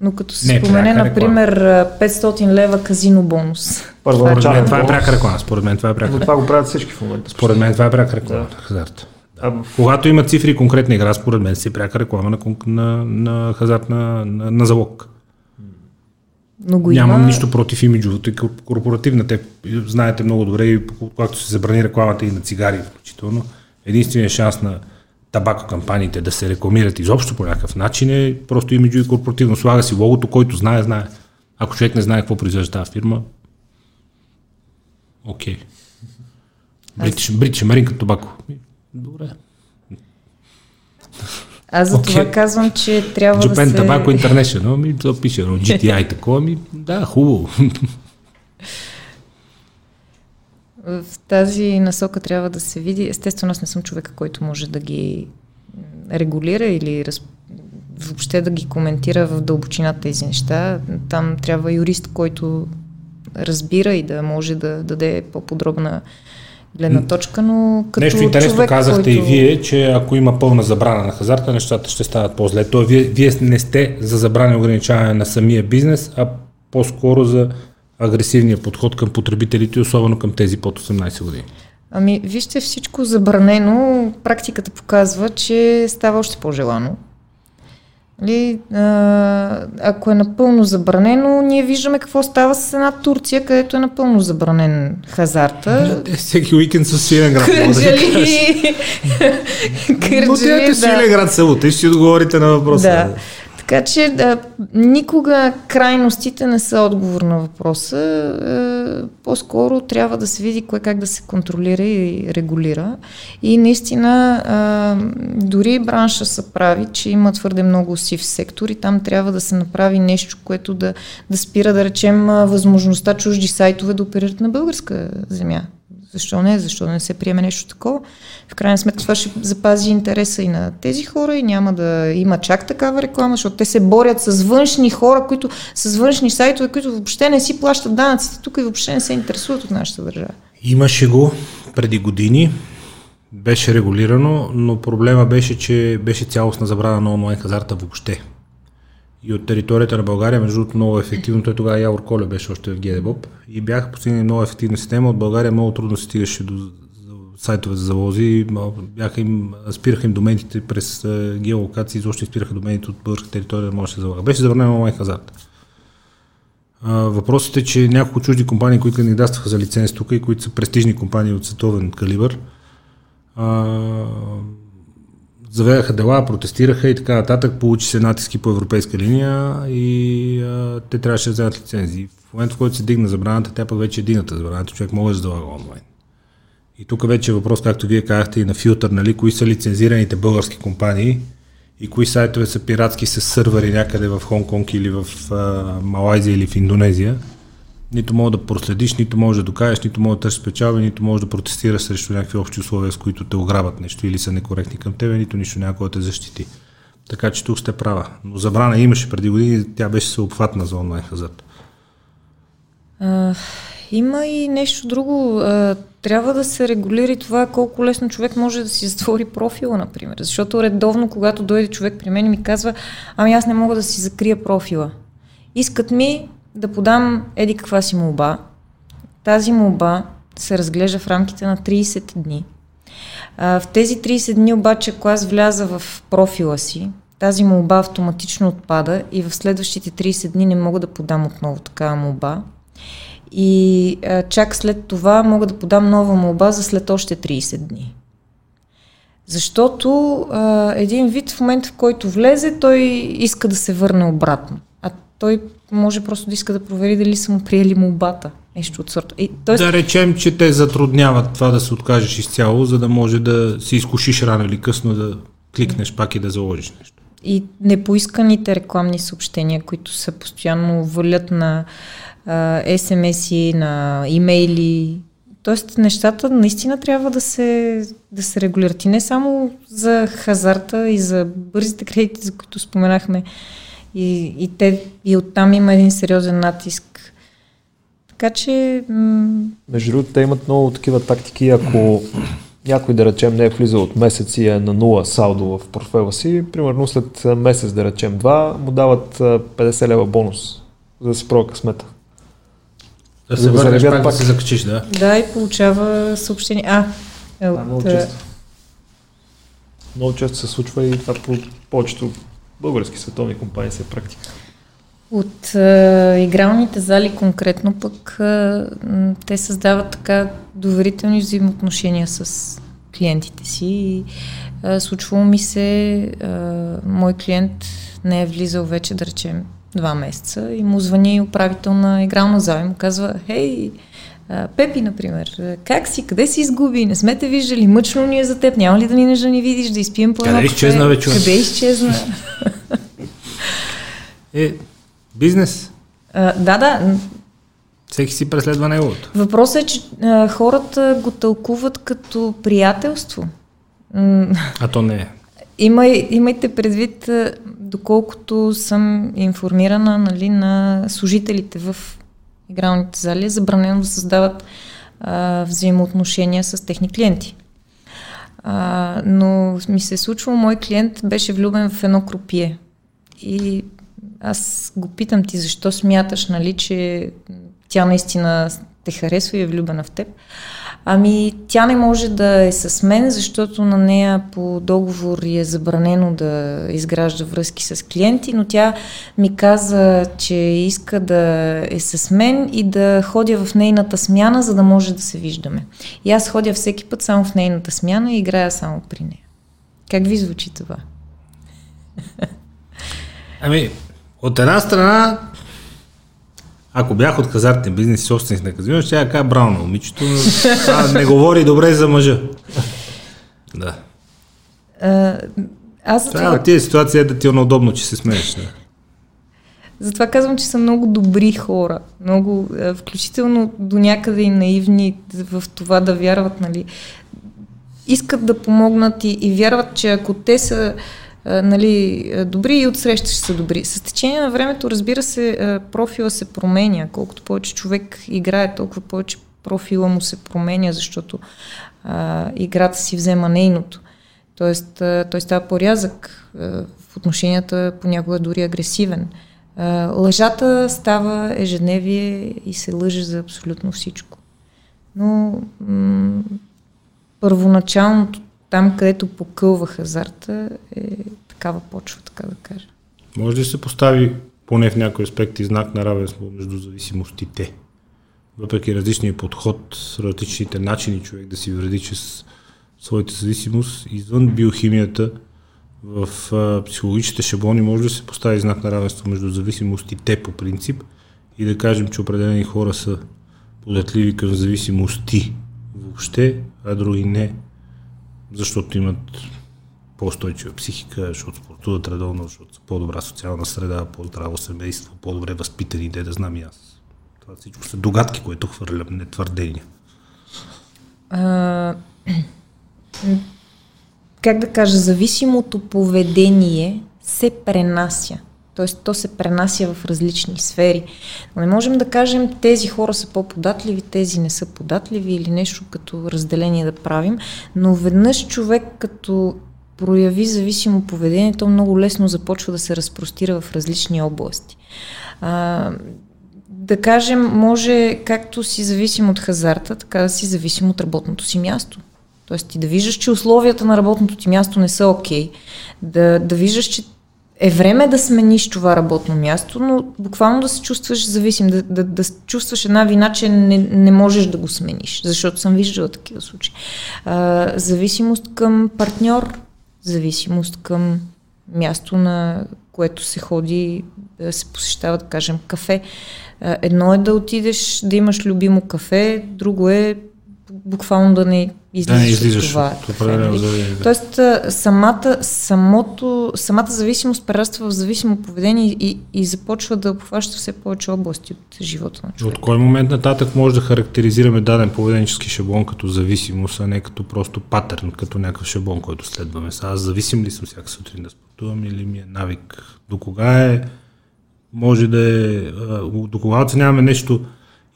Но като се Не, спомене, например, 500 лева казино бонус. Според мен това е пряка реклама. Според мен това е пряка реклама. Това го правят всички в момента. Според мен това е пряка реклама. Да. Хазарт. Да. Когато има цифри и конкретна игра, според мен си е пряка реклама на, на, на хазарт на, на, на залог. Но го Нямам има... нищо против имиджовото и корпоративна. Те знаете много добре, когато се забрани рекламата и на цигари включително, единственият шанс на табако кампаниите да се рекламират изобщо по някакъв начин е просто имиджово и корпоративно. Слага си логото, който знае, знае. Ако човек не знае какво произвежда тази фирма, окей. Okay. Бритиш Американ табако. Добре. Аз за okay. това казвам, че трябва Japan да се... Tobacco International, ми това пише, но GTI *laughs* такова, ми да, хубаво. В тази насока трябва да се види. Естествено, аз не съм човека, който може да ги регулира или раз... въобще да ги коментира в дълбочината тези неща. Там трябва юрист, който разбира и да може да даде по-подробна гледна точка, но като Нещо интересно човек, казахте който... и вие, че ако има пълна забрана на хазарта, нещата ще стават по-зле. То вие, вие не сте за забране ограничаване на самия бизнес, а по-скоро за агресивния подход към потребителите, особено към тези под 18 години. Ами, вижте, всичко забранено, практиката показва, че става още по-желано. Ли, а, ако е напълно забранено, ние виждаме какво става с една Турция, където е напълно забранен хазарта. Те всеки уикенд с Свиленград. Кърджали. Кърджали, Но те е Свиленград село, те ще отговорите на въпроса. Да. Така че да, никога крайностите не са отговор на въпроса. Е, по-скоро трябва да се види кое как да се контролира и регулира. И наистина дори бранша се прави, че има твърде много сив сектори. Там трябва да се направи нещо, което да, да спира, да речем, възможността чужди сайтове да оперират на българска земя. Защо не? Защо не се приеме нещо такова? В крайна сметка това ще запази интереса и на тези хора и няма да има чак такава реклама, защото те се борят с външни хора, които с външни сайтове, които въобще не си плащат данъците тук и въобще не се интересуват от нашата държава. Имаше го преди години, беше регулирано, но проблема беше, че беше цялостна забрана на онлайн хазарта въобще. И от територията на България, между другото, много ефективно. Той тогава Явор Коле беше още в ГДБОП и бяха постигнали много ефективна система. От България много трудно се стигаше до сайтове за залози. Бяха им, спираха им домените през геолокации, изобщо спираха домените от българска територия, да може да се залага. Беше забранено онлайн хазарт. Въпросът е, че няколко чужди компании, които кандидатстваха за лиценз тук и които са престижни компании от световен калибър, заведаха дела, протестираха и така нататък, получи се натиски по европейска линия и а, те трябваше да вземат лицензии. В момента, в който се дигна забраната, тя пък вече е дигната забраната, човек може да залага онлайн. И тук вече е въпрос, както вие казахте, и на филтър, нали, кои са лицензираните български компании и кои сайтове са пиратски с сървъри някъде в Хонг-Конг или в а, Малайзия или в Индонезия. Нито може да проследиш, нито може да докажеш, нито може да търсиш печалба, нито може да протестираш срещу някакви общи условия, с които те ограбят нещо или са некоректни към тебе, нито нищо някой да те защити. Така че тук сте права. Но забрана имаше преди години, тя беше съобхватна за онлайн хазарт. Има и нещо друго. Трябва да се регулира това колко лесно човек може да си затвори профила, например. Защото редовно, когато дойде човек при мен и ми казва, ами аз не мога да си закрия профила. Искат ми да подам еди каква си молба. Тази молба се разглежда в рамките на 30 дни. в тези 30 дни обаче, ако аз вляза в профила си, тази молба автоматично отпада и в следващите 30 дни не мога да подам отново такава молба, и а, чак след това мога да подам нова молба за след още 30 дни. Защото а, един вид в момента, в който влезе, той иска да се върне обратно. Той може просто да иска да провери дали са му приели молбата. Нещо от сорта. И, тоест... Да речем, че те затрудняват това да се откажеш изцяло, за да може да си изкушиш рано или късно да кликнеш пак и да заложиш нещо. И непоисканите рекламни съобщения, които са постоянно валят на СМС-и, на имейли. Тоест нещата наистина трябва да се, да се регулират. И не само за хазарта и за бързите кредити, за които споменахме. И, и, те, и оттам има един сериозен натиск. Така че... М- Между другото, те имат много такива тактики. Ако някой, да речем, не е влизал от месец и е на нула салдо в портфела си, примерно след месец, да речем два, му дават 50 лева бонус, за да се пробва късмета. Да се върнеш пак, пак да се закачиш, да. Да, и получава съобщение. А, е от... много често. Много често се случва и това по повечето български световни компании се е практика. От а, игралните зали конкретно пък а, те създават така доверителни взаимоотношения с клиентите си. И, а, случвало ми се, а, мой клиент не е влизал вече, да речем, два месеца и му звъни управител на игрална зала и му казва, хей, Пепи, например, как си, къде си изгуби, не сме те виждали, мъчно ни е за теб, няма ли да ни не ни видиш, да изпием по едно Къде изчезна, бе, човек? Къде изчезна? е, бизнес. А, да, да. Всеки си преследва неговото. Въпросът е, че а, хората го тълкуват като приятелство. А то не е. Имай, имайте предвид, доколкото съм информирана нали, на служителите в игралните зали, е забранено да създават а, взаимоотношения с техни клиенти. А, но ми се е случвало, мой клиент беше влюбен в едно крупие. И аз го питам ти, защо смяташ, нали, че тя наистина те харесва и е влюбена в теб. Ами, тя не може да е с мен, защото на нея по договор е забранено да изгражда връзки с клиенти, но тя ми каза, че иска да е с мен и да ходя в нейната смяна, за да може да се виждаме. И аз ходя всеки път само в нейната смяна и играя само при нея. Как ви звучи това? Ами, от една страна ако бях от хазартен бизнес и собственик на казино, ще я кажа браво на момичето, но това не говори добре за мъжа. Да. А, аз това... Да, тия ситуация е да ти е неудобно, че се смееш. Да. Затова казвам, че са много добри хора. Много, включително до някъде и наивни в това да вярват, нали. Искат да помогнат и, и вярват, че ако те са нали, добри и отсреща ще са добри. С течение на времето, разбира се, профила се променя. Колкото повече човек играе, толкова повече профила му се променя, защото а, играта си взема нейното. Тоест, а, той става по-рязък. А, в отношенията понякога дори агресивен. А, лъжата става ежедневие и се лъже за абсолютно всичко. Но м- първоначалното там, където покълва хазарта, е такава почва, така да кажа. Може ли се постави поне в някои аспекти знак на равенство между зависимостите? Въпреки различния подход, различните начини човек да си вреди чрез своята зависимост, извън биохимията, в а, психологичните шаблони може да се постави знак на равенство между зависимостите по принцип и да кажем, че определени хора са податливи към зависимости въобще, а други не, защото имат по-устойчива психика, защото спортуват редовно, защото са по-добра социална среда, по-здраво семейство, по-добре възпитани, де да знам и аз. Това всичко са догадки, които хвърлям, не твърдения. Как да кажа, зависимото поведение се пренася. Тоест, то се пренася в различни сфери. Но не можем да кажем, тези хора са по-податливи, тези не са податливи или нещо като разделение да правим. Но веднъж човек, като прояви зависимо поведение, то много лесно започва да се разпростира в различни области. А, да кажем, може както си зависим от хазарта, така да си зависим от работното си място. Тоест ти да виждаш, че условията на работното ти място не са окей, okay, да, да виждаш, че е време да смениш това работно място, но буквално да се чувстваш зависим, да, да, да чувстваш една вина, че не, не можеш да го смениш, защото съм виждала такива случаи. А, зависимост към партньор, зависимост към място, на което се ходи, да се посещава, да кажем, кафе. Едно е да отидеш да имаш любимо кафе, друго е буквално да не излизаш, да не излизаш от това. нали? да. Тоест самата, самото, самата зависимост прераства в зависимо поведение и, и започва да обхваща все повече области от живота на човека. От кой момент нататък може да характеризираме даден поведенчески шаблон като зависимост, а не като просто патърн, като някакъв шаблон, който следваме? Сега аз зависим ли съм всяка сутрин да спортувам или ми е навик? До кога е може да е, до кога оценяваме нещо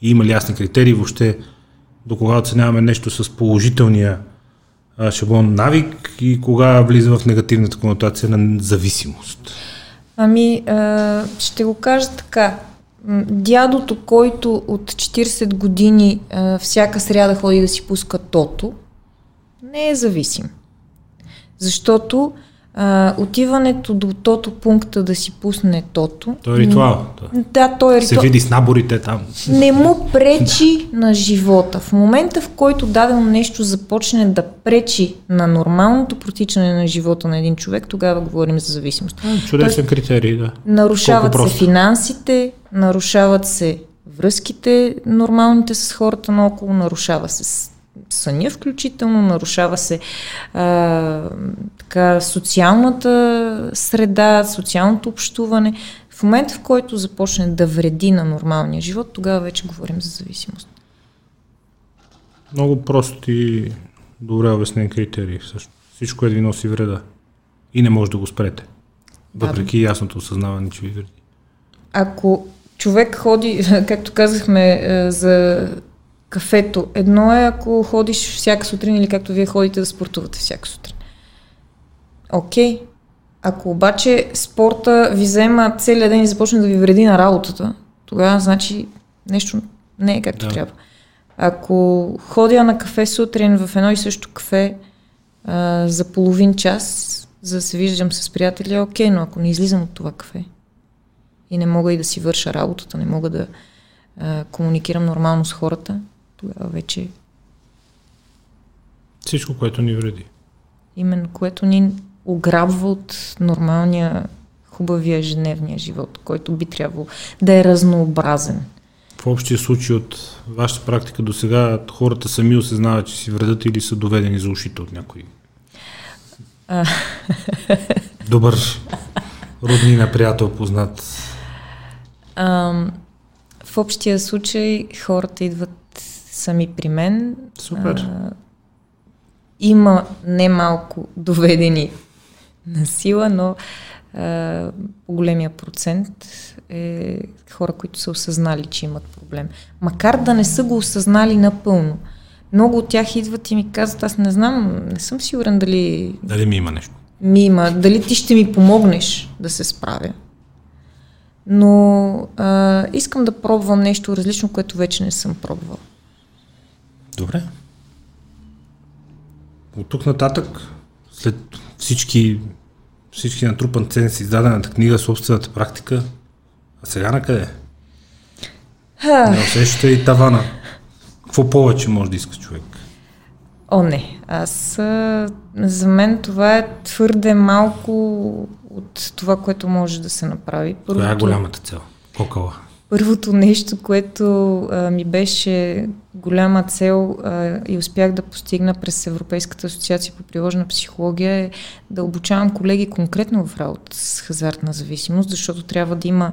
и има ли ясни критерии въобще, до кога оценяваме нещо с положителния шаблон навик и кога влиза в негативната конотация на зависимост? Ами, ще го кажа така. Дядото, който от 40 години всяка сряда ходи да си пуска тото, не е зависим. Защото а, отиването до тото пункта да си пусне тото. То е ритуал. Да, то е ритуал. Се види с наборите там. Не му *laughs* пречи на живота. В момента, в който дадено нещо започне да пречи на нормалното протичане на живота на един човек, тогава говорим за зависимост. чудесен критерий, да. Нарушават се финансите, нарушават се връзките нормалните с хората наоколо, нарушава се съня включително, нарушава се а, така, социалната среда, социалното общуване. В момента, в който започне да вреди на нормалния живот, тогава вече говорим за зависимост. Много просто и добре обяснен критерий. Също. Всичко е ви носи вреда. И не може да го спрете. Въпреки да. ясното осъзнаване, че ви вреди. Ако човек ходи, *laughs* както казахме, за кафето. Едно е ако ходиш всяка сутрин или както вие ходите да спортувате всяка сутрин. Окей. Okay. Ако обаче спорта ви взема целият ден и започне да ви вреди на работата, тогава значи нещо не е както да. трябва. Ако ходя на кафе сутрин в едно и също кафе а, за половин час, за да се виждам с приятели, окей, но ако не излизам от това кафе и не мога и да си върша работата, не мога да а, комуникирам нормално с хората, тогава вече... Всичко, което ни вреди. Именно, което ни ограбва от нормалния, хубавия ежедневния живот, който би трябвало да е разнообразен. В общия случай от вашата практика до сега хората сами осъзнават, че си вредят или са доведени за ушите от някой? А... Добър роднина, приятел, познат. А, в общия случай хората идват сами при мен. Супер. А, има немалко *laughs* доведени на сила, но а, по-големия процент е хора, които са осъзнали, че имат проблем. Макар да не са го осъзнали напълно. Много от тях идват и ми казват, аз не знам, не съм сигурен дали... Дали ми има нещо. Ми има, дали ти ще ми помогнеш да се справя. Но а, искам да пробвам нещо различно, което вече не съм пробвал. Добре. От тук нататък, след всички, всички натрупан цен с издадената книга, собствената практика, а сега на къде? Не усещате и тавана. Какво повече може да иска човек? О, не. Аз, за мен това е твърде малко от това, което може да се направи. Първото, това е голямата цел. Кокала. Първото нещо, което а, ми беше голяма цел а, и успях да постигна през Европейската асоциация по приложена психология е да обучавам колеги конкретно в работа с хазартна зависимост, защото трябва да има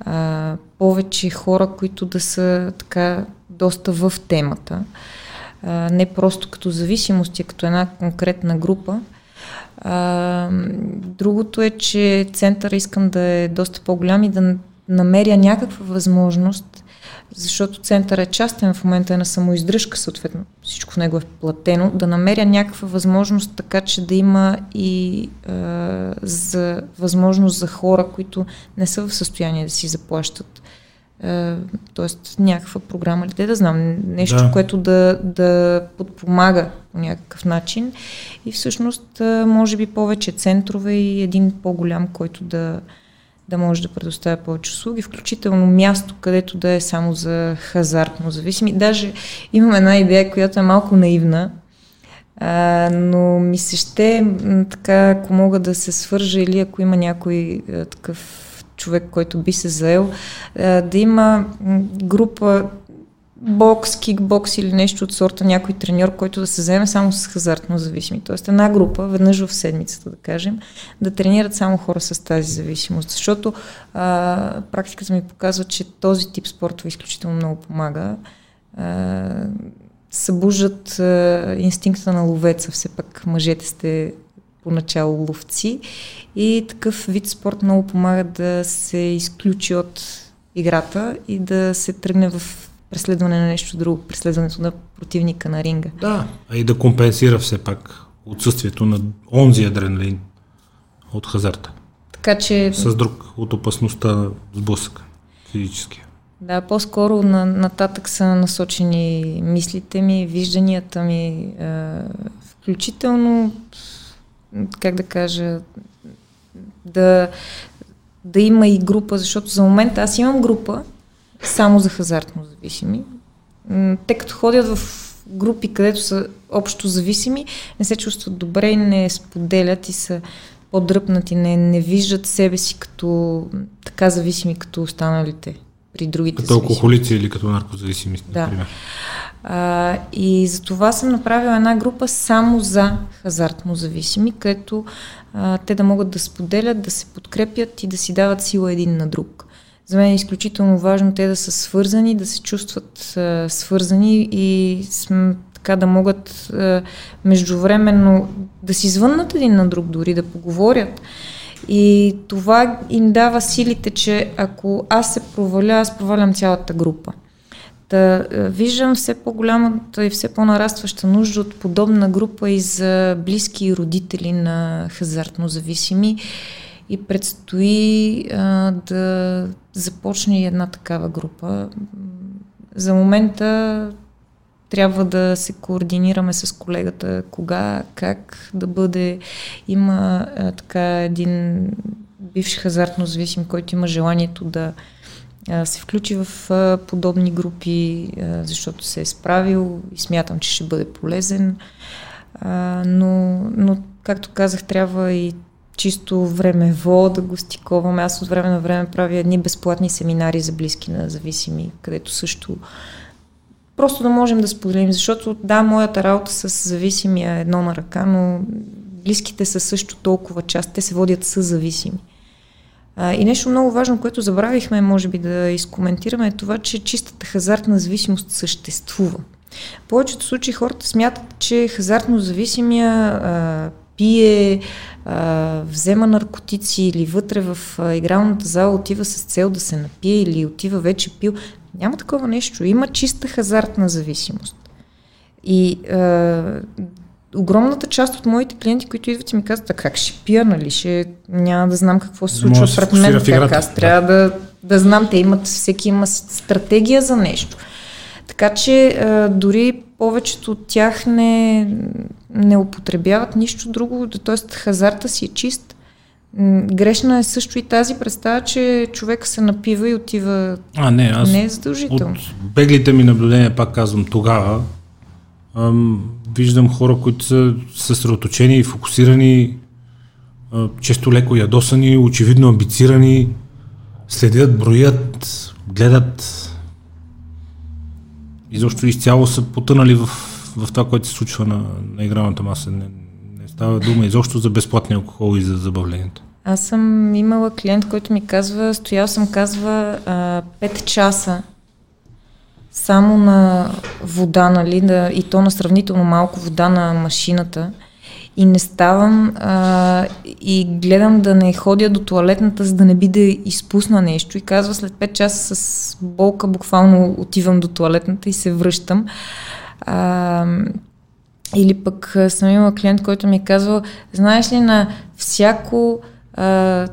а, повече хора, които да са така доста в темата. А, не просто като зависимост, а като една конкретна група. А, другото е, че центъра искам да е доста по-голям и да намеря някаква възможност, защото център е частен в момента е на самоиздръжка, съответно всичко в него е платено, да намеря някаква възможност така, че да има и е, за, възможност за хора, които не са в състояние да си заплащат. Е, тоест някаква програма ли, да знам, нещо, да. което да, да подпомага по някакъв начин и всъщност може би повече центрове и един по-голям, който да, да може да предоставя повече услуги, включително място, където да е само за хазартно зависими. Даже имам една идея, която е малко наивна, а, но ми се ще така, ако мога да се свържа или ако има някой а, такъв човек, който би се заел, а, да има група бокс, кикбокс или нещо от сорта някой треньор, който да се вземе само с хазартно зависими. Тоест една група, веднъж в седмицата да кажем, да тренират само хора с тази зависимост. Защото а, практиката ми показва, че този тип спортове изключително много помага. А, събуждат а, инстинкта на ловеца. Все пак мъжете сте поначало ловци и такъв вид спорт много помага да се изключи от играта и да се тръгне в преследване на нещо друго, преследването на противника на ринга. Да, а и да компенсира все пак отсъствието на онзи адреналин от хазарта. Така че... С друг от опасността на сблъсъка физически. Да, по-скоро на, нататък са насочени мислите ми, вижданията ми, е, включително, как да кажа, да, да има и група, защото за момента аз имам група, само за хазартно зависими. Те като ходят в групи, където са общо зависими, не се чувстват добре и не споделят и са по-дръпнати, не, не виждат себе си като така зависими, като останалите при другите Като алкохолици или като наркозависими, да. например. А, и за това съм направила една група само за хазартно зависими, където а, те да могат да споделят, да се подкрепят и да си дават сила един на друг. За мен е изключително важно те да са свързани, да се чувстват а, свързани и см, така да могат а, междувременно да си звъннат един на друг, дори да поговорят. И това им дава силите, че ако аз се проваля, аз провалям цялата група. Да виждам все по-голямата и все по-нарастваща нужда от подобна група и за близки родители на хазартно зависими и предстои а, да започне една такава група. За момента трябва да се координираме с колегата кога, как да бъде. Има а, така един бивш хазартно зависим, който има желанието да а, се включи в а, подобни групи, а, защото се е справил и смятам, че ще бъде полезен. А, но, но, както казах, трябва и чисто времево да го стиковаме. Аз от време на време правя едни безплатни семинари за близки на зависими, където също просто да можем да споделим, защото да, моята работа с зависимия е едно на ръка, но близките са също толкова част, те се водят с зависими. А, и нещо много важно, което забравихме, може би да изкоментираме, е това, че чистата хазартна зависимост съществува. В повечето случаи хората смятат, че хазартно зависимия а, пие, а, взема наркотици или вътре в а, игралната зала отива с цел да се напие или отива вече пил. Няма такова нещо. Има чиста хазартна зависимост. И а, огромната част от моите клиенти, които идват и ми казват, а как ще пия, нали, ще няма да знам какво се случва пред мен, как аз трябва да, да знам, те имат, всеки има стратегия за нещо. Така че а, дори повечето от тях не, не употребяват нищо друго, т.е. хазарта си е чист. Грешна е също и тази представа, че човек се напива и отива. А, не, аз. Не е задължително. От беглите ми наблюдения, пак казвам, тогава ам, виждам хора, които са съсредоточени и фокусирани, а, често леко ядосани, очевидно амбицирани, следят, броят, гледат изобщо изцяло са потънали в, в това, което се случва на, на игралната маса. Не, не става дума изобщо за безплатни алкохол и за забавлението. Аз съм имала клиент, който ми казва, стоял съм, казва, а, 5 часа само на вода, нали, да, и то на сравнително малко вода на машината. И не ставам а, и гледам да не ходя до туалетната, за да не би да изпусна нещо. И казва, след 5 часа с болка буквално отивам до туалетната и се връщам. А, или пък съм имала клиент, който ми е казвал, знаеш ли, на всяко а,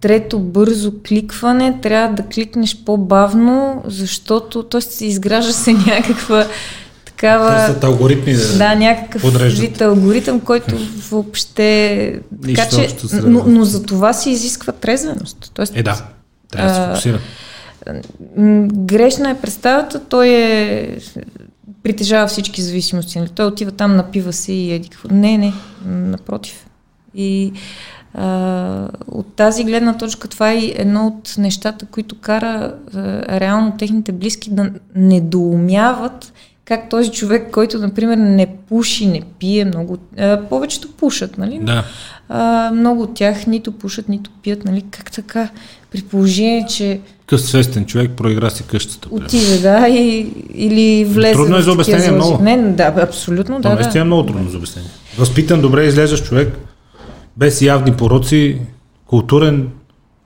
трето бързо кликване трябва да кликнеш по-бавно, защото т.е. изгражда се *laughs* някаква такава... Търсят алгоритми да Да, някакъв подреждат. вид алгоритъм, който въобще... така че, но, но за това се изисква трезвеност. Тоест, е, да. Трябва да се фокусира. Грешна е представата, той е притежава всички зависимости. Нали? Той отива там, напива се и еди какво. Не, не, напротив. И а, от тази гледна точка това е едно от нещата, които кара а, реално техните близки да недоумяват как този човек, който, например, не пуши, не пие, много, а, повечето пушат, нали? Да. А, много от тях нито пушат, нито пият, нали? Как така? При положение, че... Къс свестен човек проигра си къщата. Отиде, да, и, или влезе. Трудно е за обяснение много. Не, да, абсолютно, да. Това да. е много трудно за обяснение. Възпитан, добре излезаш човек, без явни пороци, културен,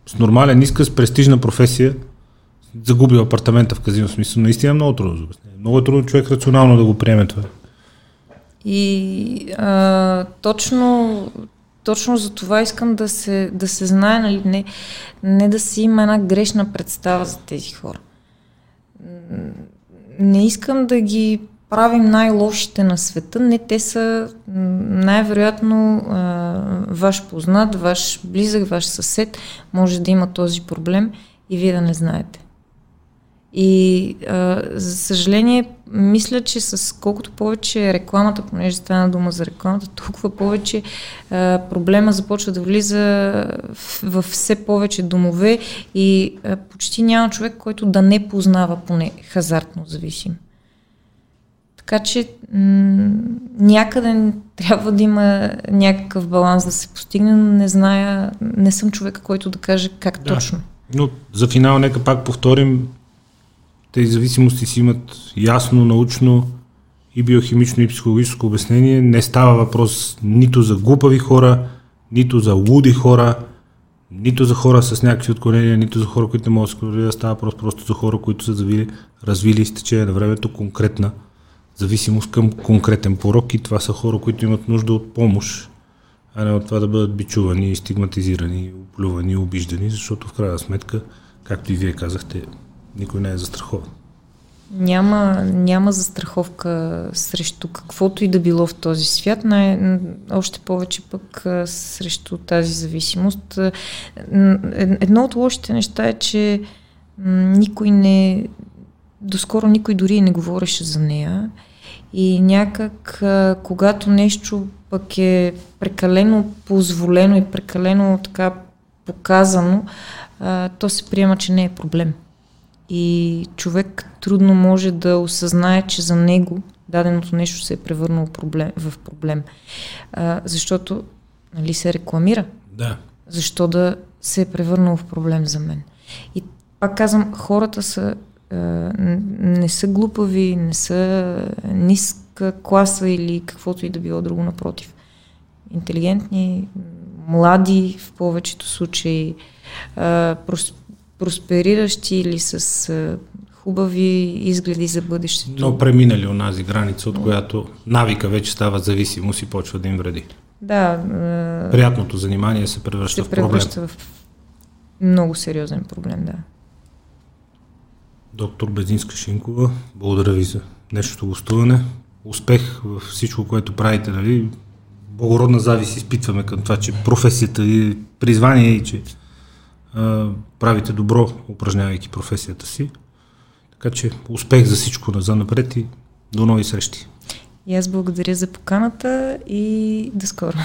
с нормален изказ, престижна професия, загубил апартамента в казино. Смисъл, наистина е много трудно за обяснение. Много е трудно човек рационално да го приеме това. И а, точно, точно за това искам да се, да се знае, нали, не, не да си има една грешна представа за тези хора. Не искам да ги правим най-лошите на света. Не, те са най-вероятно а, ваш познат, ваш близък, ваш съсед може да има този проблем и вие да не знаете. И а, за съжаление, мисля, че с колкото повече рекламата, понеже стана дума за рекламата, толкова повече а, проблема започва да влиза в, в все повече домове и а, почти няма човек, който да не познава поне хазартно зависим. Така че м- някъде трябва да има някакъв баланс да се постигне, но не зная, не съм човека, който да каже как да. точно. Но за финал нека пак повторим, тези зависимости си имат ясно, научно и биохимично и психологическо обяснение. Не става въпрос нито за глупави хора, нито за луди хора, нито за хора с някакви отклонения, нито за хора, които не могат да се контролират. Става просто, просто за хора, които са завили, развили с течение на времето конкретна зависимост към конкретен порок и това са хора, които имат нужда от помощ, а не от това да бъдат бичувани, стигматизирани, оплювани, обиждани, защото в крайна сметка, както и вие казахте, никой не е застрахован. Няма, няма застраховка срещу каквото и да било в този свят, най- още повече пък срещу тази зависимост. Едно от лошите неща е, че никой не, доскоро никой дори не говореше за нея и някак, когато нещо пък е прекалено позволено и прекалено така показано, то се приема, че не е проблем. И човек трудно може да осъзнае, че за него даденото нещо се е превърнало проблем, в проблем. А, защото нали, се рекламира. Да. Защо да се е превърнало в проблем за мен? И пак казвам, хората са не са глупави, не са ниска класа или каквото и да било друго напротив. Интелигентни, млади в повечето случаи, проспериращи или с хубави изгледи за бъдещето. Но преминали онази граница, от която навика вече става зависимост и почва да им вреди. Да. Приятното занимание се превръща се в проблем. В много сериозен проблем, да. Доктор Безинска Шинкова, благодаря ви за днешното гостуване. Успех в всичко, което правите. Нали? Благородна завист изпитваме към това, че професията ви призвание и че правите добро, упражнявайки професията си. Така че успех за всичко за напред и до нови срещи. И аз благодаря за поканата и до скоро.